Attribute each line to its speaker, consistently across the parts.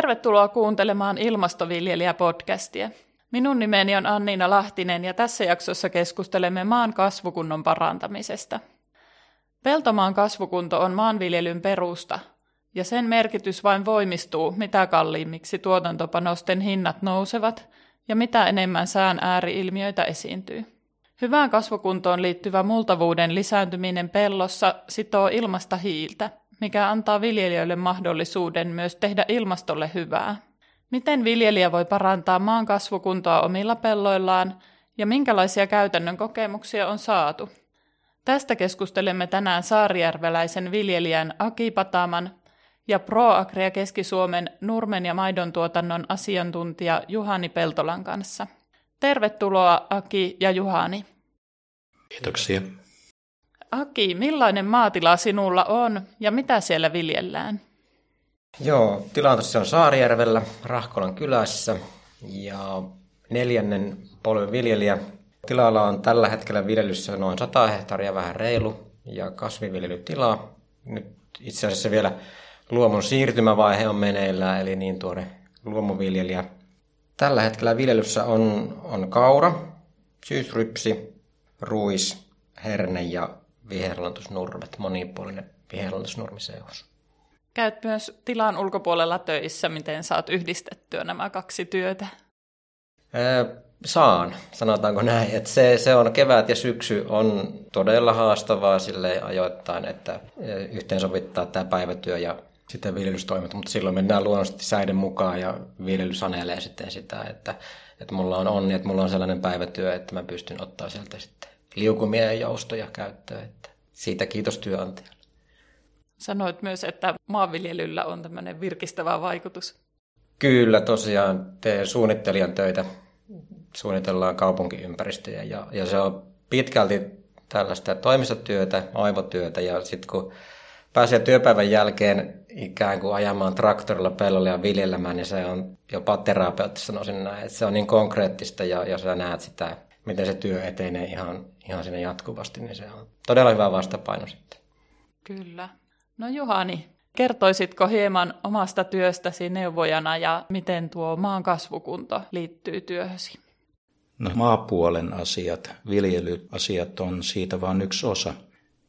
Speaker 1: Tervetuloa kuuntelemaan Ilmastoviljelijä-podcastia. Minun nimeni on Anniina Lahtinen ja tässä jaksossa keskustelemme maan kasvukunnon parantamisesta. Peltomaan kasvukunto on maanviljelyn perusta, ja sen merkitys vain voimistuu, mitä kalliimmiksi tuotantopanosten hinnat nousevat ja mitä enemmän sään ääriilmiöitä esiintyy. Hyvään kasvukuntoon liittyvä multavuuden lisääntyminen pellossa sitoo ilmasta hiiltä, mikä antaa viljelijöille mahdollisuuden myös tehdä ilmastolle hyvää. Miten viljelijä voi parantaa maan kasvukuntoa omilla pelloillaan ja minkälaisia käytännön kokemuksia on saatu? Tästä keskustelemme tänään saarijärveläisen viljelijän Aki Pataman ja ProAgria Keski-Suomen nurmen ja maidon tuotannon asiantuntija Juhani Peltolan kanssa. Tervetuloa Aki ja Juhani.
Speaker 2: Kiitoksia.
Speaker 1: Aki, millainen maatila sinulla on ja mitä siellä viljellään?
Speaker 2: Joo, tila on tosiaan Saarijärvellä, Rahkolan kylässä ja neljännen polven viljelijä. Tilalla on tällä hetkellä viljelyssä noin 100 hehtaaria vähän reilu ja kasviviljelytilaa. Nyt itse asiassa vielä luomun siirtymävaihe on meneillään, eli niin tuore luomuviljelijä. Tällä hetkellä viljelyssä on, on kaura, syysrypsi, ruis, herne ja viherlantusnurmet, monipuolinen viherlantusnurmiseos.
Speaker 1: Käyt myös tilan ulkopuolella töissä. Miten saat yhdistettyä nämä kaksi työtä?
Speaker 2: Ee, saan, sanotaanko näin. Että se, se on kevät ja syksy on todella haastavaa sille ajoittain, että yhteensovittaa tämä päivätyö ja sitten viljelystoimet, mutta silloin mennään luonnollisesti säiden mukaan ja viljely sanelee sitten sitä, että, että mulla on onni, että mulla on sellainen päivätyö, että mä pystyn ottaa sieltä sitten liukumia ja joustoja käyttöön. Että siitä kiitos työnantajalle.
Speaker 1: Sanoit myös, että maanviljelyllä on tämmöinen virkistävä vaikutus.
Speaker 2: Kyllä, tosiaan teen suunnittelijan töitä. Suunnitellaan kaupunkiympäristöjä ja, ja se on pitkälti tällaista toimistotyötä, aivotyötä ja sitten kun pääsee työpäivän jälkeen ikään kuin ajamaan traktorilla pellolle ja viljelemään, niin se on jopa terapeuttista sanoisin näin, että se on niin konkreettista ja, ja sä näet sitä, miten se työ etenee ihan, ihan sinne jatkuvasti, niin se on todella hyvä vastapaino sitten.
Speaker 1: Kyllä. No Juhani, kertoisitko hieman omasta työstäsi neuvojana ja miten tuo maan kasvukunto liittyy työhösi?
Speaker 3: No maapuolen asiat, viljelyasiat on siitä vain yksi osa.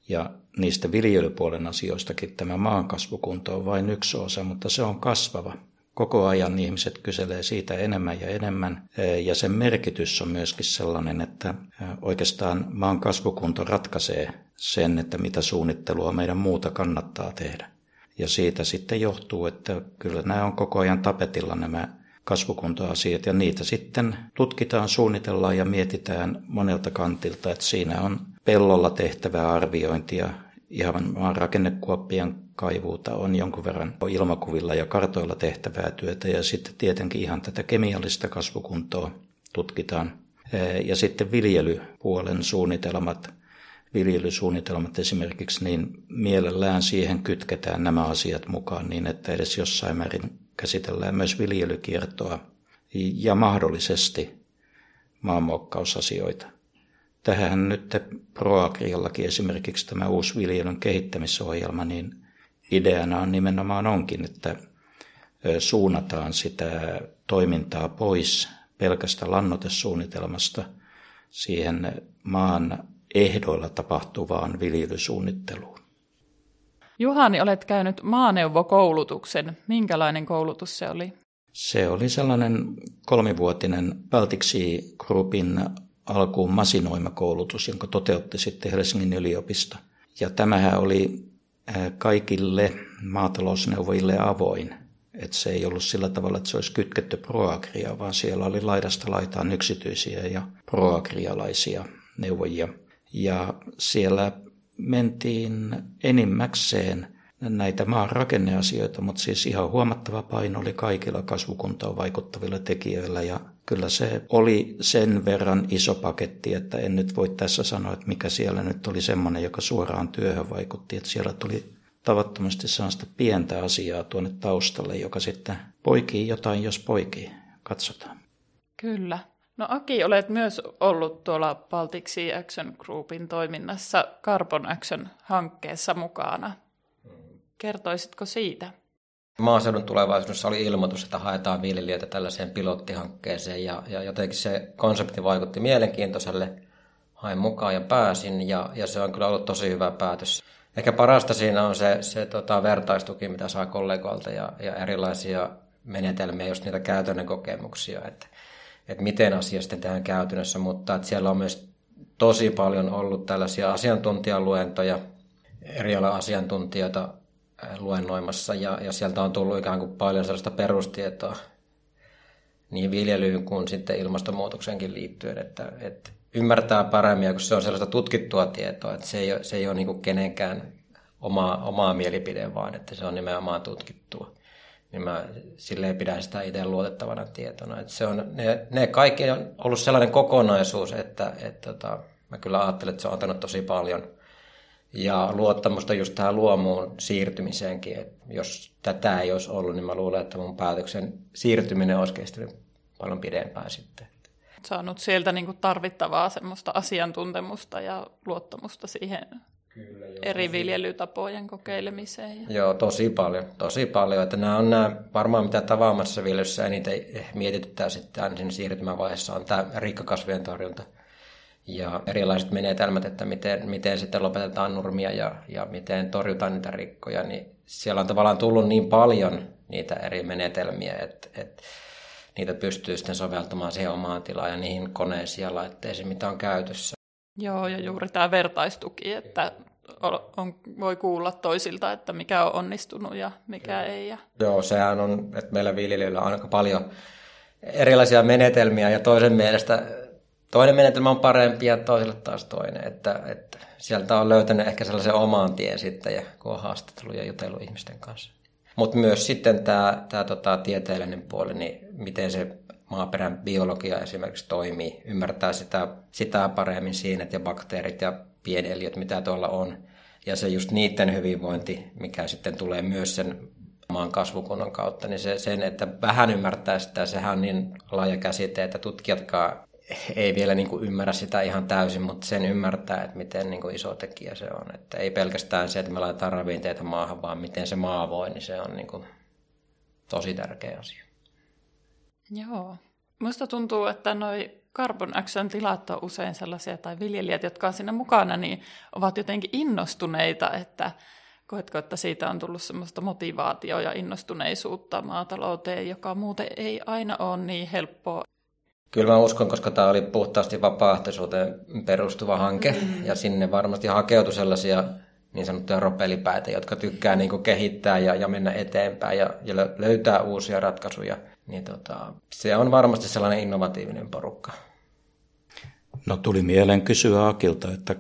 Speaker 3: Ja niistä viljelypuolen asioistakin tämä maankasvukunto on vain yksi osa, mutta se on kasvava. Koko ajan ihmiset kyselee siitä enemmän ja enemmän, ja sen merkitys on myöskin sellainen, että oikeastaan maan kasvukunto ratkaisee sen, että mitä suunnittelua meidän muuta kannattaa tehdä. Ja siitä sitten johtuu, että kyllä nämä on koko ajan tapetilla nämä kasvukuntoasiat ja niitä sitten tutkitaan, suunnitellaan ja mietitään monelta kantilta, että siinä on pellolla tehtävää arviointia, ihan maan rakennekuoppien kaivuuta on jonkun verran ilmakuvilla ja kartoilla tehtävää työtä ja sitten tietenkin ihan tätä kemiallista kasvukuntoa tutkitaan. Ja sitten viljelypuolen suunnitelmat, viljelysuunnitelmat esimerkiksi, niin mielellään siihen kytketään nämä asiat mukaan niin, että edes jossain määrin käsitellään myös viljelykiertoa ja mahdollisesti maanmuokkausasioita. Tähän nyt ProAgriallakin esimerkiksi tämä uusi viljelyn kehittämisohjelma, niin ideana on nimenomaan onkin, että suunnataan sitä toimintaa pois pelkästä lannotesuunnitelmasta siihen maan ehdoilla tapahtuvaan viljelysuunnitteluun.
Speaker 1: Juhani, olet käynyt maaneuvokoulutuksen. Minkälainen koulutus se oli?
Speaker 3: Se oli sellainen kolmivuotinen Baltiksi Groupin alkuun masinoimakoulutus, jonka toteutti sitten Helsingin yliopisto. Ja tämähän oli kaikille maatalousneuvojille avoin. Että se ei ollut sillä tavalla, että se olisi kytketty proagria, vaan siellä oli laidasta laitaan yksityisiä ja proagrialaisia neuvojia. Ja siellä mentiin enimmäkseen näitä maan rakenneasioita, mutta siis ihan huomattava paino oli kaikilla kasvukuntaan vaikuttavilla tekijöillä ja kyllä se oli sen verran iso paketti, että en nyt voi tässä sanoa, että mikä siellä nyt oli semmoinen, joka suoraan työhön vaikutti, että siellä tuli tavattomasti sellaista pientä asiaa tuonne taustalle, joka sitten poikii jotain, jos poikii. Katsotaan.
Speaker 1: Kyllä. No Aki, olet myös ollut tuolla Baltic Sea Action Groupin toiminnassa Carbon Action-hankkeessa mukana. Kertoisitko siitä?
Speaker 2: Maaseudun tulevaisuudessa oli ilmoitus, että haetaan viljelijöitä tällaiseen pilottihankkeeseen ja, ja jotenkin se konsepti vaikutti mielenkiintoiselle. Hain mukaan ja pääsin ja, ja se on kyllä ollut tosi hyvä päätös. Ehkä parasta siinä on se, se tota, vertaistuki, mitä saa kollegoilta ja, ja erilaisia menetelmiä, just niitä käytännön kokemuksia, että, että miten asia sitten tehdään käytännössä, mutta että siellä on myös tosi paljon ollut tällaisia asiantuntijaluentoja, eri asiantuntijoita luennoimassa ja, ja sieltä on tullut ikään kuin paljon sellaista perustietoa niin viljelyyn kuin sitten ilmastonmuutoksenkin liittyen, että, että ymmärtää paremmin, kun se on sellaista tutkittua tietoa, että se ei ole, se ei ole niin kenenkään omaa, omaa mielipide, vaan että se on nimenomaan tutkittua. Niin mä silleen pidän sitä itse luotettavana tietona. Että se on, ne, ne kaikki on ollut sellainen kokonaisuus, että, että, että tota, mä kyllä ajattelen, että se on antanut tosi paljon – ja luottamusta just tähän luomuun siirtymiseenkin. Et jos tätä ei olisi ollut, niin mä luulen, että mun päätöksen siirtyminen olisi kestänyt paljon pidempään sitten.
Speaker 1: Saanut sieltä niin tarvittavaa semmoista asiantuntemusta ja luottamusta siihen Kyllä, joo, eri viljelytapojen kokeilemiseen.
Speaker 2: Joo, tosi paljon, tosi paljon. Että nämä on nämä, varmaan mitä tavaamassa viljelyssä eniten mietityttää sitten siirtymävaiheessa on tämä rikkakasvien torjunta – ja erilaiset menetelmät, että miten, miten sitten lopetetaan nurmia ja, ja miten torjutaan niitä rikkoja, niin siellä on tavallaan tullut niin paljon niitä eri menetelmiä, että, että niitä pystyy sitten soveltamaan siihen omaan tilaan ja niihin koneisiin ja laitteisiin, mitä on käytössä.
Speaker 1: Joo, ja juuri tämä vertaistuki, että on, voi kuulla toisilta, että mikä on onnistunut ja mikä ei. Ja...
Speaker 2: Joo, sehän on, että meillä viljelijöillä on aika paljon erilaisia menetelmiä ja toisen mielestä toinen menetelmä on parempi ja toiselle taas toinen. Että, että sieltä on löytänyt ehkä sellaisen omaan tien sitten, ja kun on haastattelut ja jutellut ihmisten kanssa. Mutta myös sitten tämä, tämä tota, tieteellinen puoli, niin miten se maaperän biologia esimerkiksi toimii, ymmärtää sitä, sitä paremmin siinä, ja bakteerit ja pieneliöt, mitä tuolla on. Ja se just niiden hyvinvointi, mikä sitten tulee myös sen maan kasvukunnan kautta, niin se, sen, että vähän ymmärtää sitä, sehän on niin laaja käsite, että tutkijatkaan ei vielä niin kuin ymmärrä sitä ihan täysin, mutta sen ymmärtää, että miten niin kuin iso tekijä se on. Että ei pelkästään se, että me laitetaan ravinteita maahan, vaan miten se maa voi, niin se on niin kuin tosi tärkeä asia.
Speaker 1: Joo. Minusta tuntuu, että noi Carbon Action tilat on usein sellaisia, tai viljelijät, jotka on siinä mukana, niin ovat jotenkin innostuneita, että koetko, että siitä on tullut semmoista motivaatioa ja innostuneisuutta maatalouteen, joka muuten ei aina ole niin helppoa
Speaker 2: Kyllä mä uskon, koska tämä oli puhtaasti vapaaehtoisuuteen perustuva hanke, mm. ja sinne varmasti hakeutui sellaisia niin sanottuja ropelipäitä, jotka tykkää niin kuin kehittää ja, ja mennä eteenpäin ja, ja löytää uusia ratkaisuja. Niin tota, se on varmasti sellainen innovatiivinen porukka.
Speaker 3: No tuli mieleen kysyä Akilta, että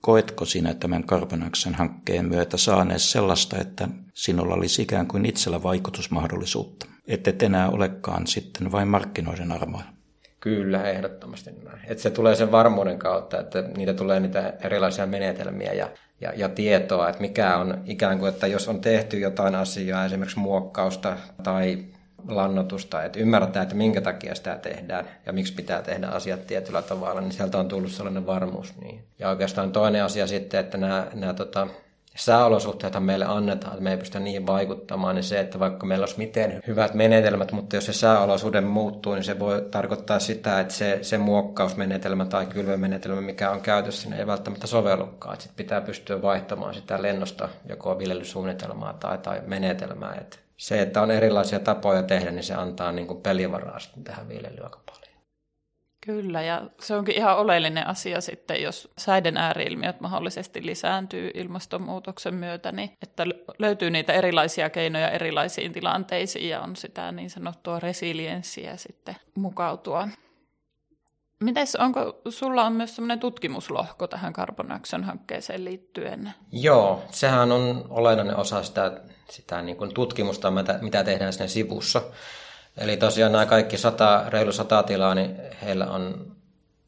Speaker 3: koetko sinä tämän Carbonaksen hankkeen myötä saaneessa sellaista, että sinulla olisi ikään kuin itsellä vaikutusmahdollisuutta, että et enää olekaan sitten vain markkinoiden armoilla?
Speaker 2: Kyllä, ehdottomasti näin. Että se tulee sen varmuuden kautta, että niitä tulee niitä erilaisia menetelmiä ja, ja, ja tietoa, että mikä on ikään kuin, että jos on tehty jotain asiaa, esimerkiksi muokkausta tai lannotusta, että ymmärtää, että minkä takia sitä tehdään ja miksi pitää tehdä asiat tietyllä tavalla, niin sieltä on tullut sellainen varmuus. Niin. Ja oikeastaan toinen asia sitten, että nämä, nämä tota, sääolosuhteita meille annetaan, että me ei pystytä niihin vaikuttamaan, niin se, että vaikka meillä olisi miten hyvät menetelmät, mutta jos se sääolosuhde muuttuu, niin se voi tarkoittaa sitä, että se, se muokkausmenetelmä tai kylvömenetelmä, mikä on käytössä, niin ei välttämättä sovellukaan. Sitten pitää pystyä vaihtamaan sitä lennosta joko viljelysuunnitelmaa tai, tai menetelmää. Että se, että on erilaisia tapoja tehdä, niin se antaa niin kuin pelivaraa tähän viljelyyn aika paljon.
Speaker 1: Kyllä, ja se onkin ihan oleellinen asia sitten, jos säiden ääriilmiöt mahdollisesti lisääntyy ilmastonmuutoksen myötä, niin että löytyy niitä erilaisia keinoja erilaisiin tilanteisiin ja on sitä niin sanottua resilienssiä sitten mukautua. Mites, onko sulla on myös semmoinen tutkimuslohko tähän Carbon Action-hankkeeseen liittyen?
Speaker 2: Joo, sehän on olennainen osa sitä, sitä niin kuin tutkimusta, mitä tehdään sinne sivussa. Eli tosiaan nämä kaikki sata, reilu sata tilaa, niin heillä on,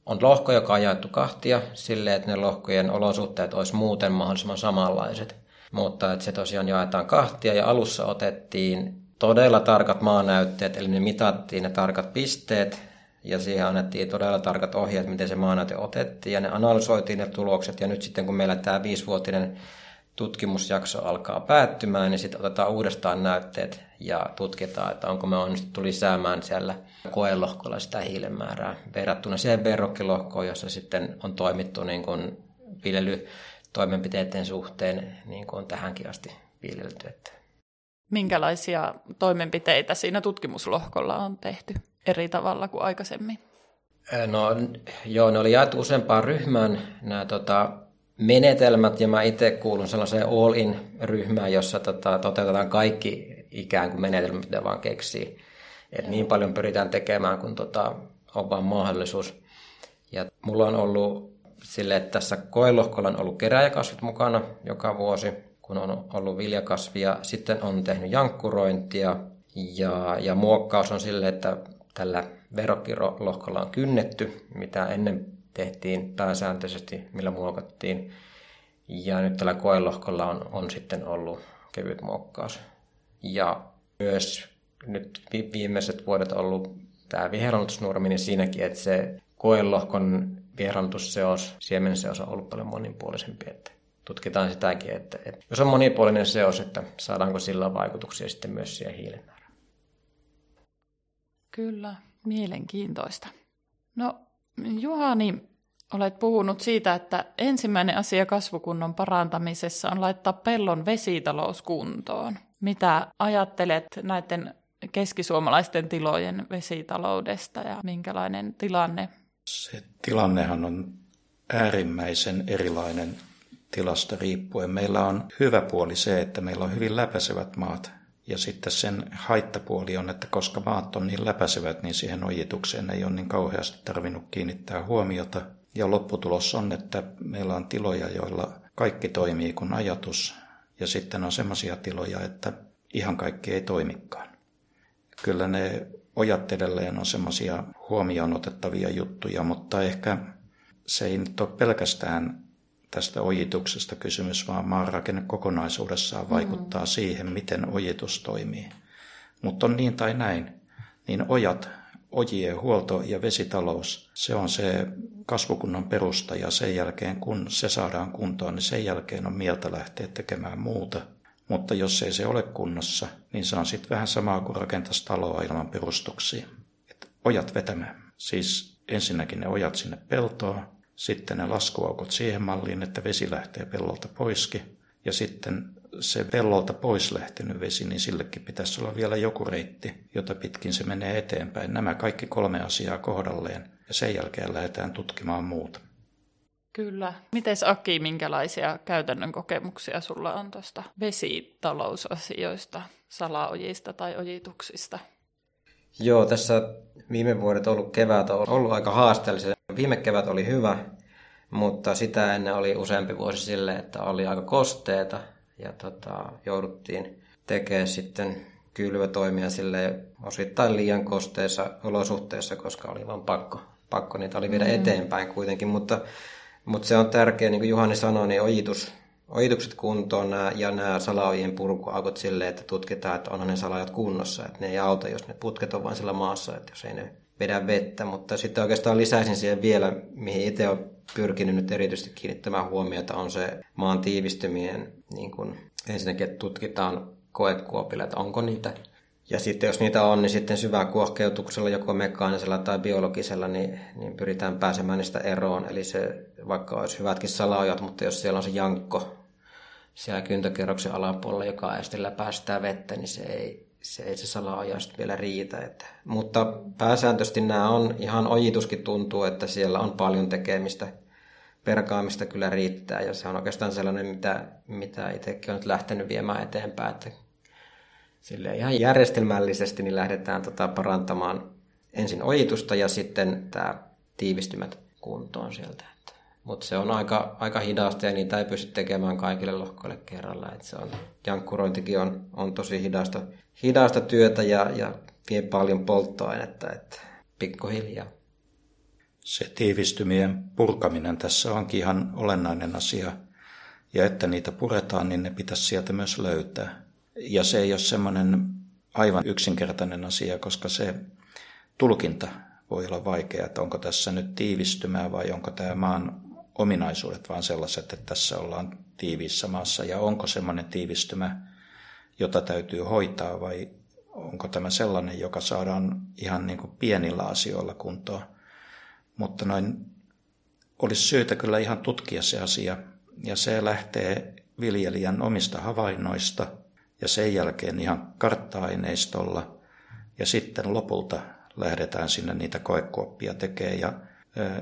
Speaker 2: on lohko, joka on jaettu kahtia silleen, että ne lohkojen olosuhteet olisi muuten mahdollisimman samanlaiset. Mutta että se tosiaan jaetaan kahtia ja alussa otettiin todella tarkat maanäytteet, eli ne mitattiin ne tarkat pisteet ja siihen annettiin todella tarkat ohjeet, miten se maanäyte otettiin ja ne analysoitiin ne tulokset ja nyt sitten kun meillä tämä viisivuotinen tutkimusjakso alkaa päättymään, niin sitten otetaan uudestaan näytteet ja tutkitaan, että onko me onnistuttu lisäämään siellä koelohkolla sitä hiilen määrää verrattuna siihen verrokkilohkoon, jossa sitten on toimittu niin kuin viljelytoimenpiteiden suhteen niin kuin on tähänkin asti viljelty.
Speaker 1: Minkälaisia toimenpiteitä siinä tutkimuslohkolla on tehty eri tavalla kuin aikaisemmin?
Speaker 2: No joo, ne oli jaettu useampaan ryhmään nämä tota, menetelmät, ja mä itse kuulun sellaiseen all-in-ryhmään, jossa tota, toteutetaan kaikki ikään kuin menetelmät, mitä vaan keksii. Et niin paljon pyritään tekemään, kun tota, on vaan mahdollisuus. Ja mulla on ollut sille, että tässä koelohkolla on ollut keräjäkasvit mukana joka vuosi, kun on ollut viljakasvia. Sitten on tehnyt jankkurointia ja, ja muokkaus on sille, että tällä verokkilohkolla on kynnetty, mitä ennen tehtiin pääsääntöisesti, millä muokattiin. Ja nyt tällä koelohkolla on, on sitten ollut kevyt muokkaus. Ja myös nyt viimeiset vuodet ollut tämä viherannutusnurmi, niin siinäkin, että se koelohkon viherannutusseos, siemenseos on ollut paljon monipuolisempi. Että tutkitaan sitäkin, että, että jos on monipuolinen seos, että saadaanko sillä vaikutuksia sitten myös siihen hiilen määrään.
Speaker 1: Kyllä, mielenkiintoista. No Juhani, olet puhunut siitä, että ensimmäinen asia kasvukunnon parantamisessa on laittaa pellon vesitalous kuntoon. Mitä ajattelet näiden keskisuomalaisten tilojen vesitaloudesta ja minkälainen tilanne?
Speaker 3: Se tilannehan on äärimmäisen erilainen tilasta riippuen. Meillä on hyvä puoli se, että meillä on hyvin läpäisevät maat ja sitten sen haittapuoli on, että koska maat on niin läpäisevät, niin siihen ojitukseen ei ole niin kauheasti tarvinnut kiinnittää huomiota. Ja lopputulos on, että meillä on tiloja, joilla kaikki toimii kuin ajatus. Ja sitten on semmoisia tiloja, että ihan kaikki ei toimikaan. Kyllä ne ojat edelleen on semmoisia huomioon otettavia juttuja, mutta ehkä se ei nyt ole pelkästään tästä ojituksesta kysymys, vaan maanrakenne kokonaisuudessaan vaikuttaa mm. siihen, miten ojitus toimii. Mutta on niin tai näin, niin ojat, ojien huolto ja vesitalous, se on se kasvukunnan perusta ja sen jälkeen kun se saadaan kuntoon, niin sen jälkeen on mieltä lähteä tekemään muuta. Mutta jos ei se ole kunnossa, niin se on sitten vähän samaa kuin rakentaisi taloa ilman perustuksia. Et ojat vetämään. Siis ensinnäkin ne ojat sinne peltoon, sitten ne laskuaukot siihen malliin, että vesi lähtee pellolta poiski. Ja sitten se pellolta pois lähtenyt vesi, niin sillekin pitäisi olla vielä joku reitti, jota pitkin se menee eteenpäin. Nämä kaikki kolme asiaa kohdalleen ja sen jälkeen lähdetään tutkimaan muuta.
Speaker 1: Kyllä. Miten Aki, minkälaisia käytännön kokemuksia sulla on tuosta vesitalousasioista, salaojista tai ojituksista?
Speaker 2: Joo, tässä viime vuodet ollut kevät on ollut aika haasteellisia. Viime kevät oli hyvä, mutta sitä ennen oli useampi vuosi sille, että oli aika kosteeta ja tota, jouduttiin tekemään sitten kylvötoimia sille osittain liian kosteissa olosuhteissa, koska oli vain pakko, pakko niitä oli viedä mm. eteenpäin kuitenkin, mutta, mutta se on tärkeää, niin kuin Juhani sanoi, niin ojitus, ojitukset kuntoon nämä, ja nämä salaojien purkuaukot silleen, että tutkitaan, että onhan ne salajat kunnossa, että ne ei auta, jos ne putket on vain sillä maassa, että jos ei ne vedä vettä, mutta sitten oikeastaan lisäisin siihen vielä, mihin itse olen pyrkinyt nyt erityisesti kiinnittämään huomiota, on se maan tiivistymien, niin kuin ensinnäkin, että tutkitaan koekuopilla, että onko niitä. Ja sitten jos niitä on, niin sitten syvää kuohkeutuksella, joko mekaanisella tai biologisella, niin, niin pyritään pääsemään niistä eroon. Eli se, vaikka olisi hyvätkin salaojat, mutta jos siellä on se jankko siellä kyntökerroksen alapuolella, joka estellä päästää vettä, niin se ei, se ei se salaoja vielä riitä. Että, mutta pääsääntöisesti nämä on, ihan ojituskin tuntuu, että siellä on paljon tekemistä. Perkaamista kyllä riittää ja se on oikeastaan sellainen, mitä, mitä itsekin on nyt lähtenyt viemään eteenpäin. Että sille ihan järjestelmällisesti niin lähdetään tota parantamaan ensin ojitusta ja sitten tämä tiivistymät kuntoon sieltä. Mutta se on aika, aika hidasta ja niitä ei pysty tekemään kaikille lohkoille kerralla. Et se on, jankkurointikin on, on tosi hidasta, hidasta työtä ja, ja vie paljon polttoainetta, että pikkuhiljaa.
Speaker 3: Se tiivistymien purkaminen tässä onkin ihan olennainen asia. Ja että niitä puretaan, niin ne pitäisi sieltä myös löytää. Ja se ei ole semmoinen aivan yksinkertainen asia, koska se tulkinta voi olla vaikea, että onko tässä nyt tiivistymää vai onko tämä maan ominaisuudet, vaan sellaiset, että tässä ollaan tiiviissä maassa. Ja onko semmoinen tiivistymä, jota täytyy hoitaa vai onko tämä sellainen, joka saadaan ihan niin kuin pienillä asioilla kuntoon. Mutta noin olisi syytä kyllä ihan tutkia se asia, ja se lähtee viljelijän omista havainnoista, ja sen jälkeen ihan kartta-aineistolla, ja sitten lopulta lähdetään sinne niitä koekuoppia tekemään. Ja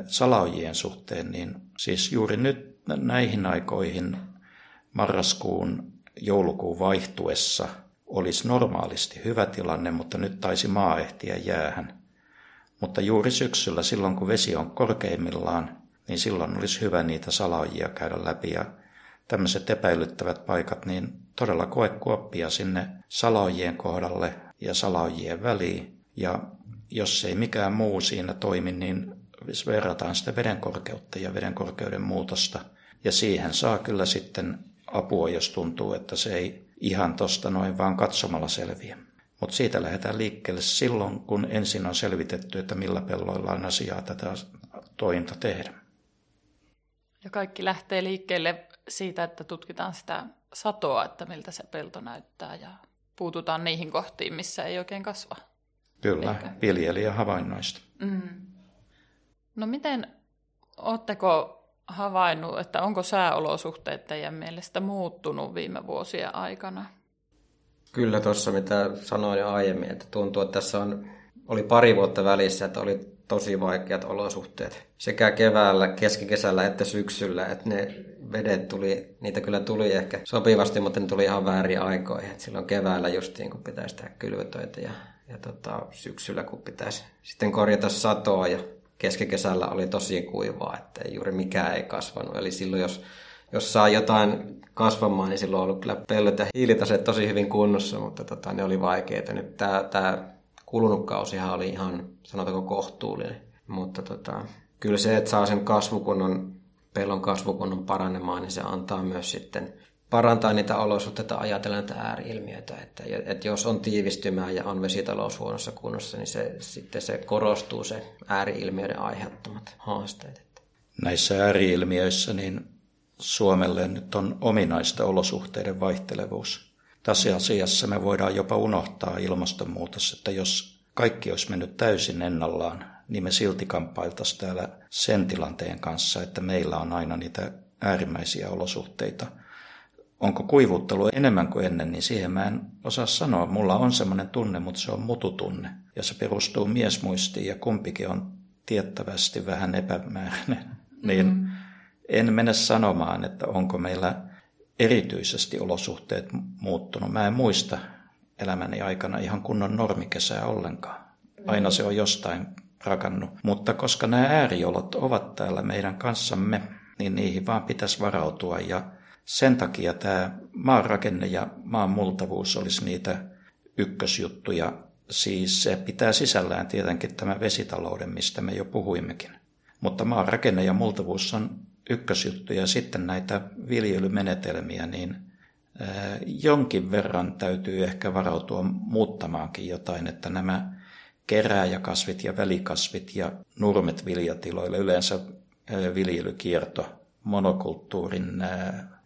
Speaker 3: salaojien suhteen, niin siis juuri nyt näihin aikoihin marraskuun joulukuun vaihtuessa olisi normaalisti hyvä tilanne, mutta nyt taisi maa ehtiä jäähän. Mutta juuri syksyllä, silloin kun vesi on korkeimmillaan, niin silloin olisi hyvä niitä salaojia käydä läpi ja tämmöiset epäilyttävät paikat, niin todella koe kuoppia sinne salaojien kohdalle ja salaojien väliin. Ja jos ei mikään muu siinä toimi, niin verrataan sitä veden korkeutta ja veden korkeuden muutosta. Ja siihen saa kyllä sitten apua, jos tuntuu, että se ei ihan tosta noin vaan katsomalla selviä. Mutta siitä lähdetään liikkeelle silloin, kun ensin on selvitetty, että millä pelloilla on asiaa tätä tointa tehdä.
Speaker 1: Ja kaikki lähtee liikkeelle siitä, että tutkitaan sitä satoa, että miltä se pelto näyttää ja puututaan niihin kohtiin, missä ei oikein kasva.
Speaker 3: Kyllä, viljelijä havainnoista. Mm.
Speaker 1: No miten, oletteko havainnut, että onko sääolosuhteet teidän mielestä muuttunut viime vuosien aikana?
Speaker 2: Kyllä tuossa, mitä sanoin jo aiemmin, että tuntuu, että tässä on, oli pari vuotta välissä, että oli tosi vaikeat olosuhteet sekä keväällä, keskikesällä että syksyllä, että ne vedet tuli, niitä kyllä tuli ehkä sopivasti, mutta ne tuli ihan väärin aikoihin. että silloin keväällä justiin, kun pitäisi tehdä kylvötöitä ja, ja tota, syksyllä, kun pitäisi sitten korjata satoa ja keskikesällä oli tosi kuivaa, että juuri mikään ei kasvanut. Eli silloin, jos, jos saa jotain kasvamaan, niin silloin on ollut kyllä pellot ja hiilitaseet tosi hyvin kunnossa, mutta tota, ne oli vaikeita. Nyt tämä, tämä kulunut kausihan oli ihan, sanotaanko, kohtuullinen. Mutta tota, kyllä se, että saa sen kasvukunnon, pellon kasvukunnon paranemaan, niin se antaa myös sitten parantaa niitä olosuhteita ajatellen näitä ääriilmiöitä. Että, että jos on tiivistymää ja on vesitalous huonossa kunnossa, niin se, sitten se korostuu se ääriilmiöiden aiheuttamat haasteet.
Speaker 3: Näissä ääriilmiöissä niin Suomelle nyt on ominaista olosuhteiden vaihtelevuus. Tässä asiassa me voidaan jopa unohtaa ilmastonmuutos, että jos kaikki olisi mennyt täysin ennallaan, niin me silti kamppailtaisiin täällä sen tilanteen kanssa, että meillä on aina niitä äärimmäisiä olosuhteita – onko kuivuttelu enemmän kuin ennen, niin siihen mä en osaa sanoa. Mulla on semmoinen tunne, mutta se on mututunne. Ja se perustuu miesmuistiin ja kumpikin on tiettävästi vähän epämääräinen. Mm-hmm. Niin en mene sanomaan, että onko meillä erityisesti olosuhteet muuttunut. Mä en muista elämäni aikana ihan kunnon normikesää ollenkaan. Aina se on jostain rakannut. Mutta koska nämä ääriolot ovat täällä meidän kanssamme, niin niihin vaan pitäisi varautua ja sen takia tämä maanrakenne ja maan multavuus olisi niitä ykkösjuttuja. Siis se pitää sisällään tietenkin tämä vesitalouden, mistä me jo puhuimmekin. Mutta maanrakenne ja multavuus on ykkösjuttu ja sitten näitä viljelymenetelmiä, niin jonkin verran täytyy ehkä varautua muuttamaankin jotain, että nämä kerääjäkasvit ja välikasvit ja nurmet viljatiloille, yleensä viljelykierto, monokulttuurin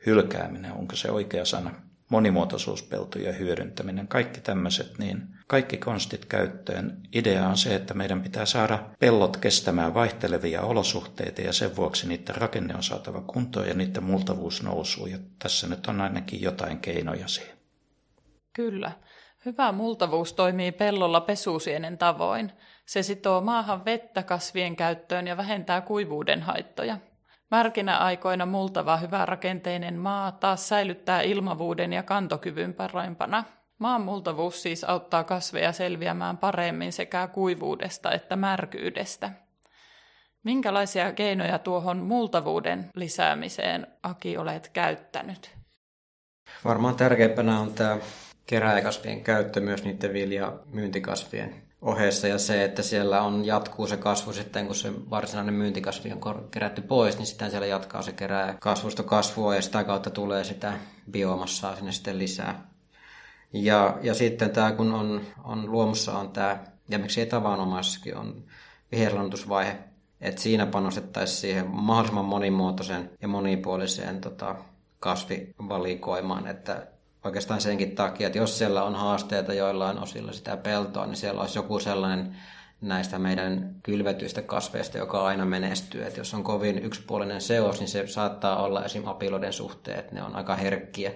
Speaker 3: hylkääminen, onko se oikea sana, monimuotoisuuspeltojen hyödyntäminen, kaikki tämmöiset, niin kaikki konstit käyttöön. Idea on se, että meidän pitää saada pellot kestämään vaihtelevia olosuhteita ja sen vuoksi niiden rakenne on saatava kuntoon ja niiden multavuus nousuu. Ja tässä nyt on ainakin jotain keinoja siihen.
Speaker 1: Kyllä. Hyvä multavuus toimii pellolla pesusienen tavoin. Se sitoo maahan vettä kasvien käyttöön ja vähentää kuivuuden haittoja. Märkinä aikoina multava hyvärakenteinen maa taas säilyttää ilmavuuden ja kantokyvyn parempana. Maan multavuus siis auttaa kasveja selviämään paremmin sekä kuivuudesta että märkyydestä. Minkälaisia keinoja tuohon multavuuden lisäämiseen, Aki, olet käyttänyt?
Speaker 2: Varmaan tärkeimpänä on tämä keräjäkasvien käyttö myös niiden vilja myyntikasvien ohessa ja se, että siellä on jatkuu se kasvu sitten, kun se varsinainen myyntikasvi on kerätty pois, niin sitten siellä jatkaa se kerää kasvusta kasvua ja sitä kautta tulee sitä biomassaa sinne sitten lisää. Ja, ja sitten tämä, kun on, on luomussa on tämä, ja miksi ei on viherlannutusvaihe, että siinä panostettaisiin siihen mahdollisimman monimuotoisen ja monipuoliseen tota, kasvivalikoimaan, että oikeastaan senkin takia, että jos siellä on haasteita joillain osilla sitä peltoa, niin siellä olisi joku sellainen näistä meidän kylvetyistä kasveista, joka aina menestyy. Että jos on kovin yksipuolinen seos, niin se saattaa olla esim. apiloiden suhteet, ne on aika herkkiä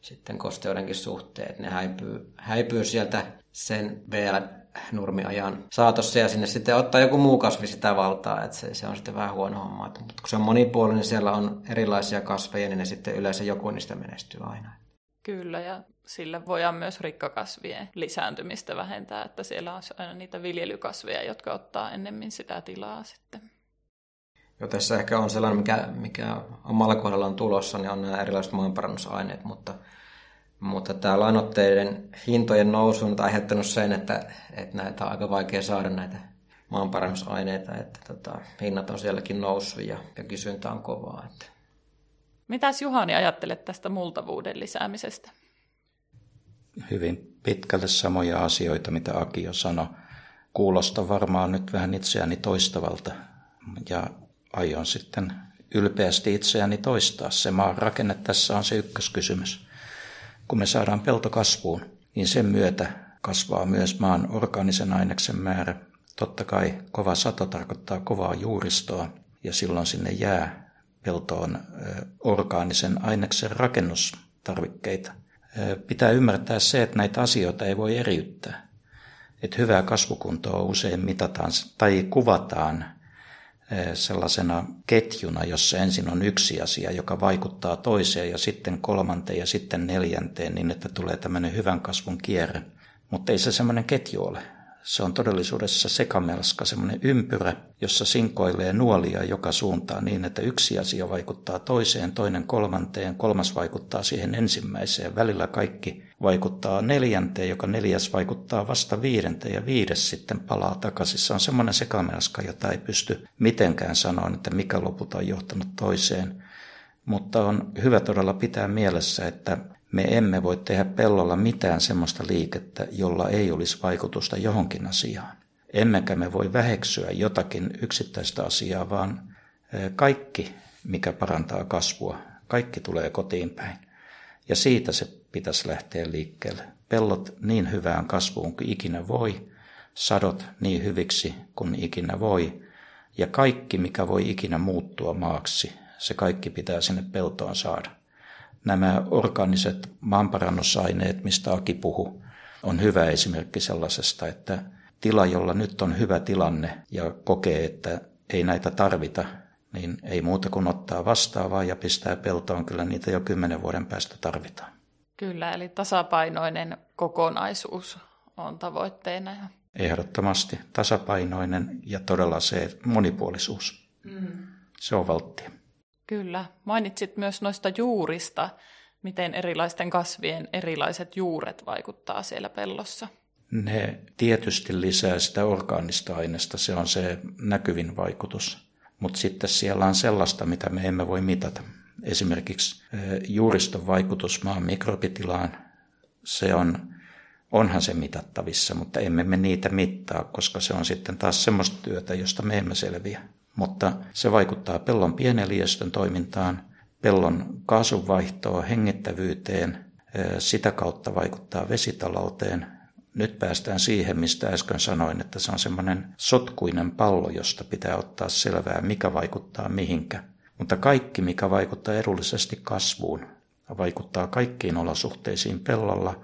Speaker 2: sitten kosteudenkin suhteet, ne häipyy, häipyy sieltä sen vielä nurmiajan saatossa ja sinne sitten ottaa joku muu kasvi sitä valtaa, että se, se on sitten vähän huono homma. Mutta kun se on monipuolinen, siellä on erilaisia kasveja, niin ne sitten yleensä joku niistä menestyy aina.
Speaker 1: Kyllä, ja sillä voidaan myös rikkakasvien lisääntymistä vähentää, että siellä on aina niitä viljelykasveja, jotka ottaa ennemmin sitä tilaa sitten.
Speaker 2: Jo tässä ehkä on sellainen, mikä, mikä omalla kohdalla on tulossa, niin on nämä erilaiset maanparannusaineet, mutta, mutta tämä lainotteiden hintojen nousu on aiheuttanut sen, että, että näitä on aika vaikea saada näitä maanparannusaineita, että tota, hinnat on sielläkin noussut ja, ja kysyntä on kovaa. Että.
Speaker 1: Mitäs Juhani ajattelet tästä multavuuden lisäämisestä?
Speaker 3: Hyvin pitkälle samoja asioita, mitä Aki jo sanoi. Kuulosta varmaan nyt vähän itseäni toistavalta ja aion sitten ylpeästi itseäni toistaa. Se maan rakenne tässä on se ykköskysymys. Kun me saadaan pelto kasvuun, niin sen myötä kasvaa myös maan orgaanisen aineksen määrä. Totta kai kova sato tarkoittaa kovaa juuristoa ja silloin sinne jää peltoon orgaanisen aineksen rakennustarvikkeita. Pitää ymmärtää se, että näitä asioita ei voi eriyttää. Että hyvää kasvukuntoa usein mitataan tai kuvataan sellaisena ketjuna, jossa ensin on yksi asia, joka vaikuttaa toiseen ja sitten kolmanteen ja sitten neljänteen niin, että tulee tämmöinen hyvän kasvun kierre. Mutta ei se semmoinen ketju ole. Se on todellisuudessa sekamelska, semmoinen ympyrä, jossa sinkoilee nuolia joka suuntaan niin, että yksi asia vaikuttaa toiseen, toinen kolmanteen, kolmas vaikuttaa siihen ensimmäiseen. Välillä kaikki vaikuttaa neljänteen, joka neljäs vaikuttaa vasta viidenteen ja viides sitten palaa takaisin. Se on semmoinen sekamelska, jota ei pysty mitenkään sanoa, että mikä lopulta on johtanut toiseen. Mutta on hyvä todella pitää mielessä, että me emme voi tehdä pellolla mitään semmoista liikettä, jolla ei olisi vaikutusta johonkin asiaan. Emmekä me voi väheksyä jotakin yksittäistä asiaa, vaan kaikki, mikä parantaa kasvua, kaikki tulee kotiin päin. Ja siitä se pitäisi lähteä liikkeelle. Pellot niin hyvään kasvuun kuin ikinä voi, sadot niin hyviksi kuin ikinä voi, ja kaikki, mikä voi ikinä muuttua maaksi, se kaikki pitää sinne peltoon saada nämä orgaaniset maanparannusaineet, mistä Aki puhu, on hyvä esimerkki sellaisesta, että tila, jolla nyt on hyvä tilanne ja kokee, että ei näitä tarvita, niin ei muuta kuin ottaa vastaavaa ja pistää peltoon, kyllä niitä jo kymmenen vuoden päästä tarvitaan.
Speaker 1: Kyllä, eli tasapainoinen kokonaisuus on tavoitteena.
Speaker 3: Ehdottomasti tasapainoinen ja todella se monipuolisuus. Mm. Se on valttia.
Speaker 1: Kyllä. Mainitsit myös noista juurista, miten erilaisten kasvien erilaiset juuret vaikuttaa siellä pellossa.
Speaker 3: Ne tietysti lisää sitä orgaanista aineesta, se on se näkyvin vaikutus. Mutta sitten siellä on sellaista, mitä me emme voi mitata. Esimerkiksi juuriston vaikutus maan mikrobitilaan, se on, onhan se mitattavissa, mutta emme me niitä mittaa, koska se on sitten taas semmoista työtä, josta me emme selviä mutta se vaikuttaa pellon pieneliöstön toimintaan, pellon kaasunvaihtoon, hengittävyyteen, sitä kautta vaikuttaa vesitalouteen. Nyt päästään siihen, mistä äsken sanoin, että se on semmoinen sotkuinen pallo, josta pitää ottaa selvää, mikä vaikuttaa mihinkä. Mutta kaikki, mikä vaikuttaa edullisesti kasvuun, vaikuttaa kaikkiin olosuhteisiin pellolla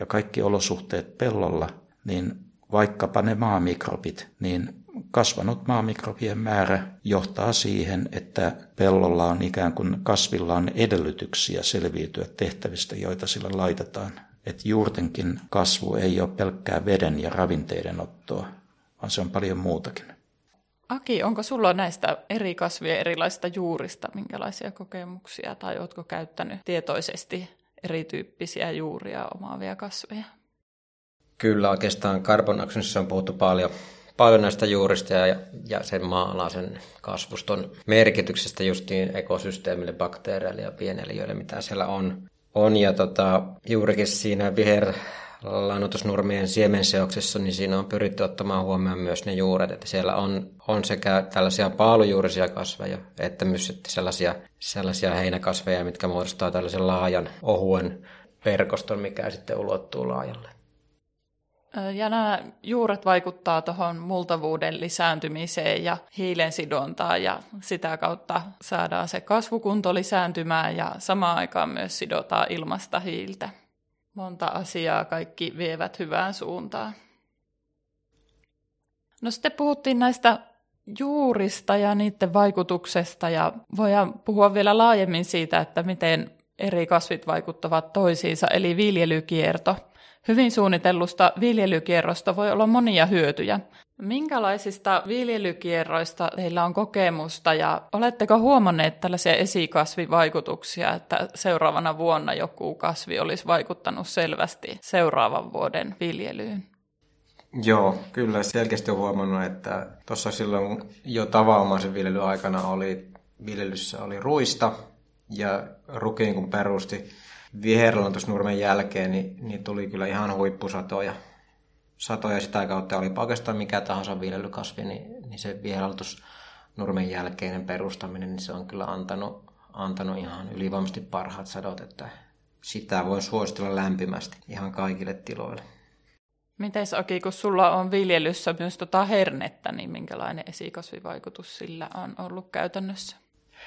Speaker 3: ja kaikki olosuhteet pellolla, niin vaikkapa ne maamikrobit, niin kasvanut maamikrobien määrä johtaa siihen, että pellolla on ikään kuin kasvilla on edellytyksiä selviytyä tehtävistä, joita sillä laitetaan. Että juurtenkin kasvu ei ole pelkkää veden ja ravinteiden ottoa, vaan se on paljon muutakin.
Speaker 1: Aki, onko sulla näistä eri kasvien erilaisista juurista minkälaisia kokemuksia tai oletko käyttänyt tietoisesti erityyppisiä juuria omaavia kasveja?
Speaker 2: Kyllä, oikeastaan Carbon Actionissa on puhuttu paljon paljon näistä juurista ja, ja sen maalaisen kasvuston merkityksestä justiin ekosysteemille, bakteereille ja pieneliöille, mitä siellä on. on. Ja tota, juurikin siinä viher lannoitusnurmien siemenseoksessa, niin siinä on pyritty ottamaan huomioon myös ne juuret, että siellä on, on sekä tällaisia paalujuurisia kasveja, että myös sellaisia, sellaisia heinäkasveja, mitkä muodostaa tällaisen laajan, ohuen verkoston, mikä sitten ulottuu laajalle.
Speaker 1: Ja nämä juuret vaikuttaa tuohon multavuuden lisääntymiseen ja hiilen sidontaan ja sitä kautta saadaan se kasvukunto lisääntymään ja samaan aikaan myös sidotaan ilmasta hiiltä. Monta asiaa kaikki vievät hyvään suuntaan. No sitten puhuttiin näistä juurista ja niiden vaikutuksesta ja voidaan puhua vielä laajemmin siitä, että miten eri kasvit vaikuttavat toisiinsa, eli viljelykierto – Hyvin suunnitellusta viljelykierrosta voi olla monia hyötyjä. Minkälaisista viljelykierroista teillä on kokemusta ja oletteko huomanneet tällaisia esikasvivaikutuksia, että seuraavana vuonna joku kasvi olisi vaikuttanut selvästi seuraavan vuoden viljelyyn?
Speaker 2: Joo, kyllä selkeästi on huomannut, että tuossa silloin jo tavanomaisen viljelyn aikana oli viljelyssä oli ruista ja rukiin kun perusti viherlantusnurmen jälkeen, niin, niin tuli kyllä ihan huippusatoja. Satoja sitä kautta oli oikeastaan mikä tahansa viljelykasvi, niin, niin se viherlantusnurmen jälkeinen perustaminen, niin se on kyllä antanut, antanut ihan ylivoimaisesti parhaat sadot, että sitä voin suositella lämpimästi ihan kaikille tiloille.
Speaker 1: Miten Aki, kun sulla on viljelyssä myös tota hernettä, niin minkälainen esikasvivaikutus sillä on ollut käytännössä?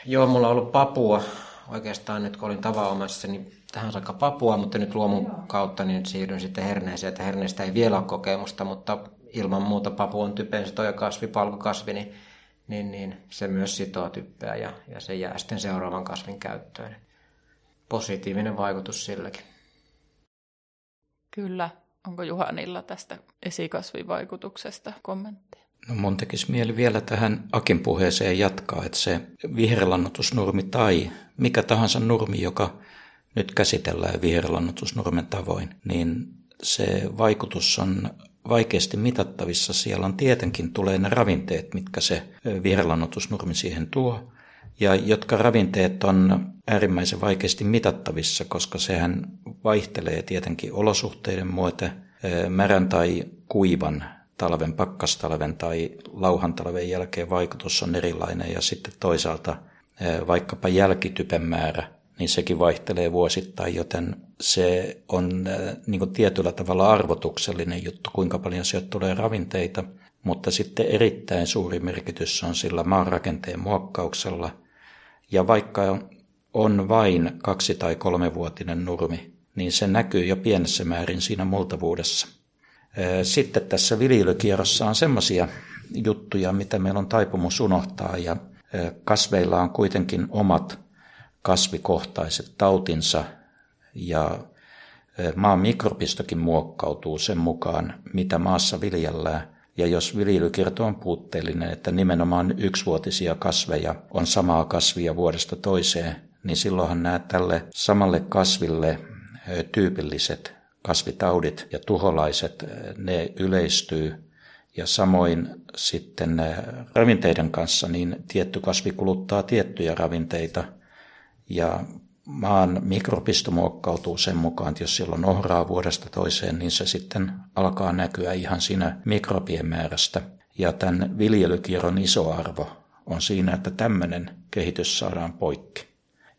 Speaker 2: Joo, mulla on ollut papua oikeastaan nyt kun olin tavanomassa, niin tähän saakka Papua, mutta nyt luomun kautta niin siirryn sitten herneeseen, että herneestä ei vielä ole kokemusta, mutta ilman muuta Papu on typensitoja kasvi, palkokasvi, niin, niin, niin se myös sitoo typpeä ja, ja se jää sitten seuraavan kasvin käyttöön. Positiivinen vaikutus silläkin.
Speaker 1: Kyllä. Onko Juhanilla tästä esikasvivaikutuksesta kommentteja?
Speaker 3: No mun tekisi mieli vielä tähän Akin puheeseen jatkaa, että se viherlannotusnurmi tai mikä tahansa nurmi, joka nyt käsitellään viherlannotusnurmen tavoin, niin se vaikutus on vaikeasti mitattavissa. Siellä on tietenkin tulee ne ravinteet, mitkä se viherlannotusnurmi siihen tuo, ja jotka ravinteet on äärimmäisen vaikeasti mitattavissa, koska sehän vaihtelee tietenkin olosuhteiden muote, märän tai kuivan talven, pakkastalven tai lauhantalven jälkeen vaikutus on erilainen ja sitten toisaalta vaikkapa jälkitypen määrä, niin sekin vaihtelee vuosittain, joten se on niin kuin tietyllä tavalla arvotuksellinen juttu, kuinka paljon sieltä tulee ravinteita, mutta sitten erittäin suuri merkitys on sillä maanrakenteen muokkauksella. Ja vaikka on vain kaksi- tai kolmevuotinen nurmi, niin se näkyy jo pienessä määrin siinä multavuudessa – sitten tässä viljelykierrossa on semmoisia juttuja, mitä meillä on taipumus unohtaa ja kasveilla on kuitenkin omat kasvikohtaiset tautinsa ja maan mikrobistokin muokkautuu sen mukaan, mitä maassa viljellään. Ja jos viljelykierto on puutteellinen, että nimenomaan yksivuotisia kasveja on samaa kasvia vuodesta toiseen, niin silloinhan nämä tälle samalle kasville tyypilliset kasvitaudit ja tuholaiset, ne yleistyy. Ja samoin sitten ravinteiden kanssa, niin tietty kasvi kuluttaa tiettyjä ravinteita. Ja maan mikrobisto muokkautuu sen mukaan, että jos silloin ohraa vuodesta toiseen, niin se sitten alkaa näkyä ihan siinä mikrobien määrästä. Ja tämän viljelykierron iso arvo on siinä, että tämmöinen kehitys saadaan poikki.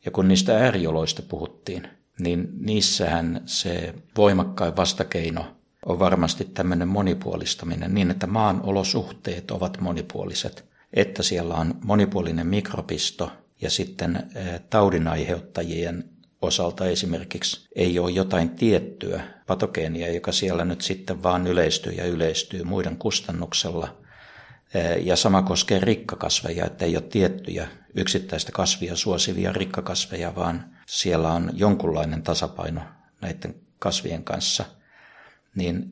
Speaker 3: Ja kun niistä äärioloista puhuttiin, niin niissähän se voimakkain vastakeino on varmasti tämmöinen monipuolistaminen niin, että maan olosuhteet ovat monipuoliset, että siellä on monipuolinen mikrobisto ja sitten taudinaiheuttajien osalta esimerkiksi ei ole jotain tiettyä patogeenia, joka siellä nyt sitten vaan yleistyy ja yleistyy muiden kustannuksella. Ja sama koskee rikkakasveja, että ei ole tiettyjä yksittäistä kasvia suosivia rikkakasveja, vaan siellä on jonkunlainen tasapaino näiden kasvien kanssa, niin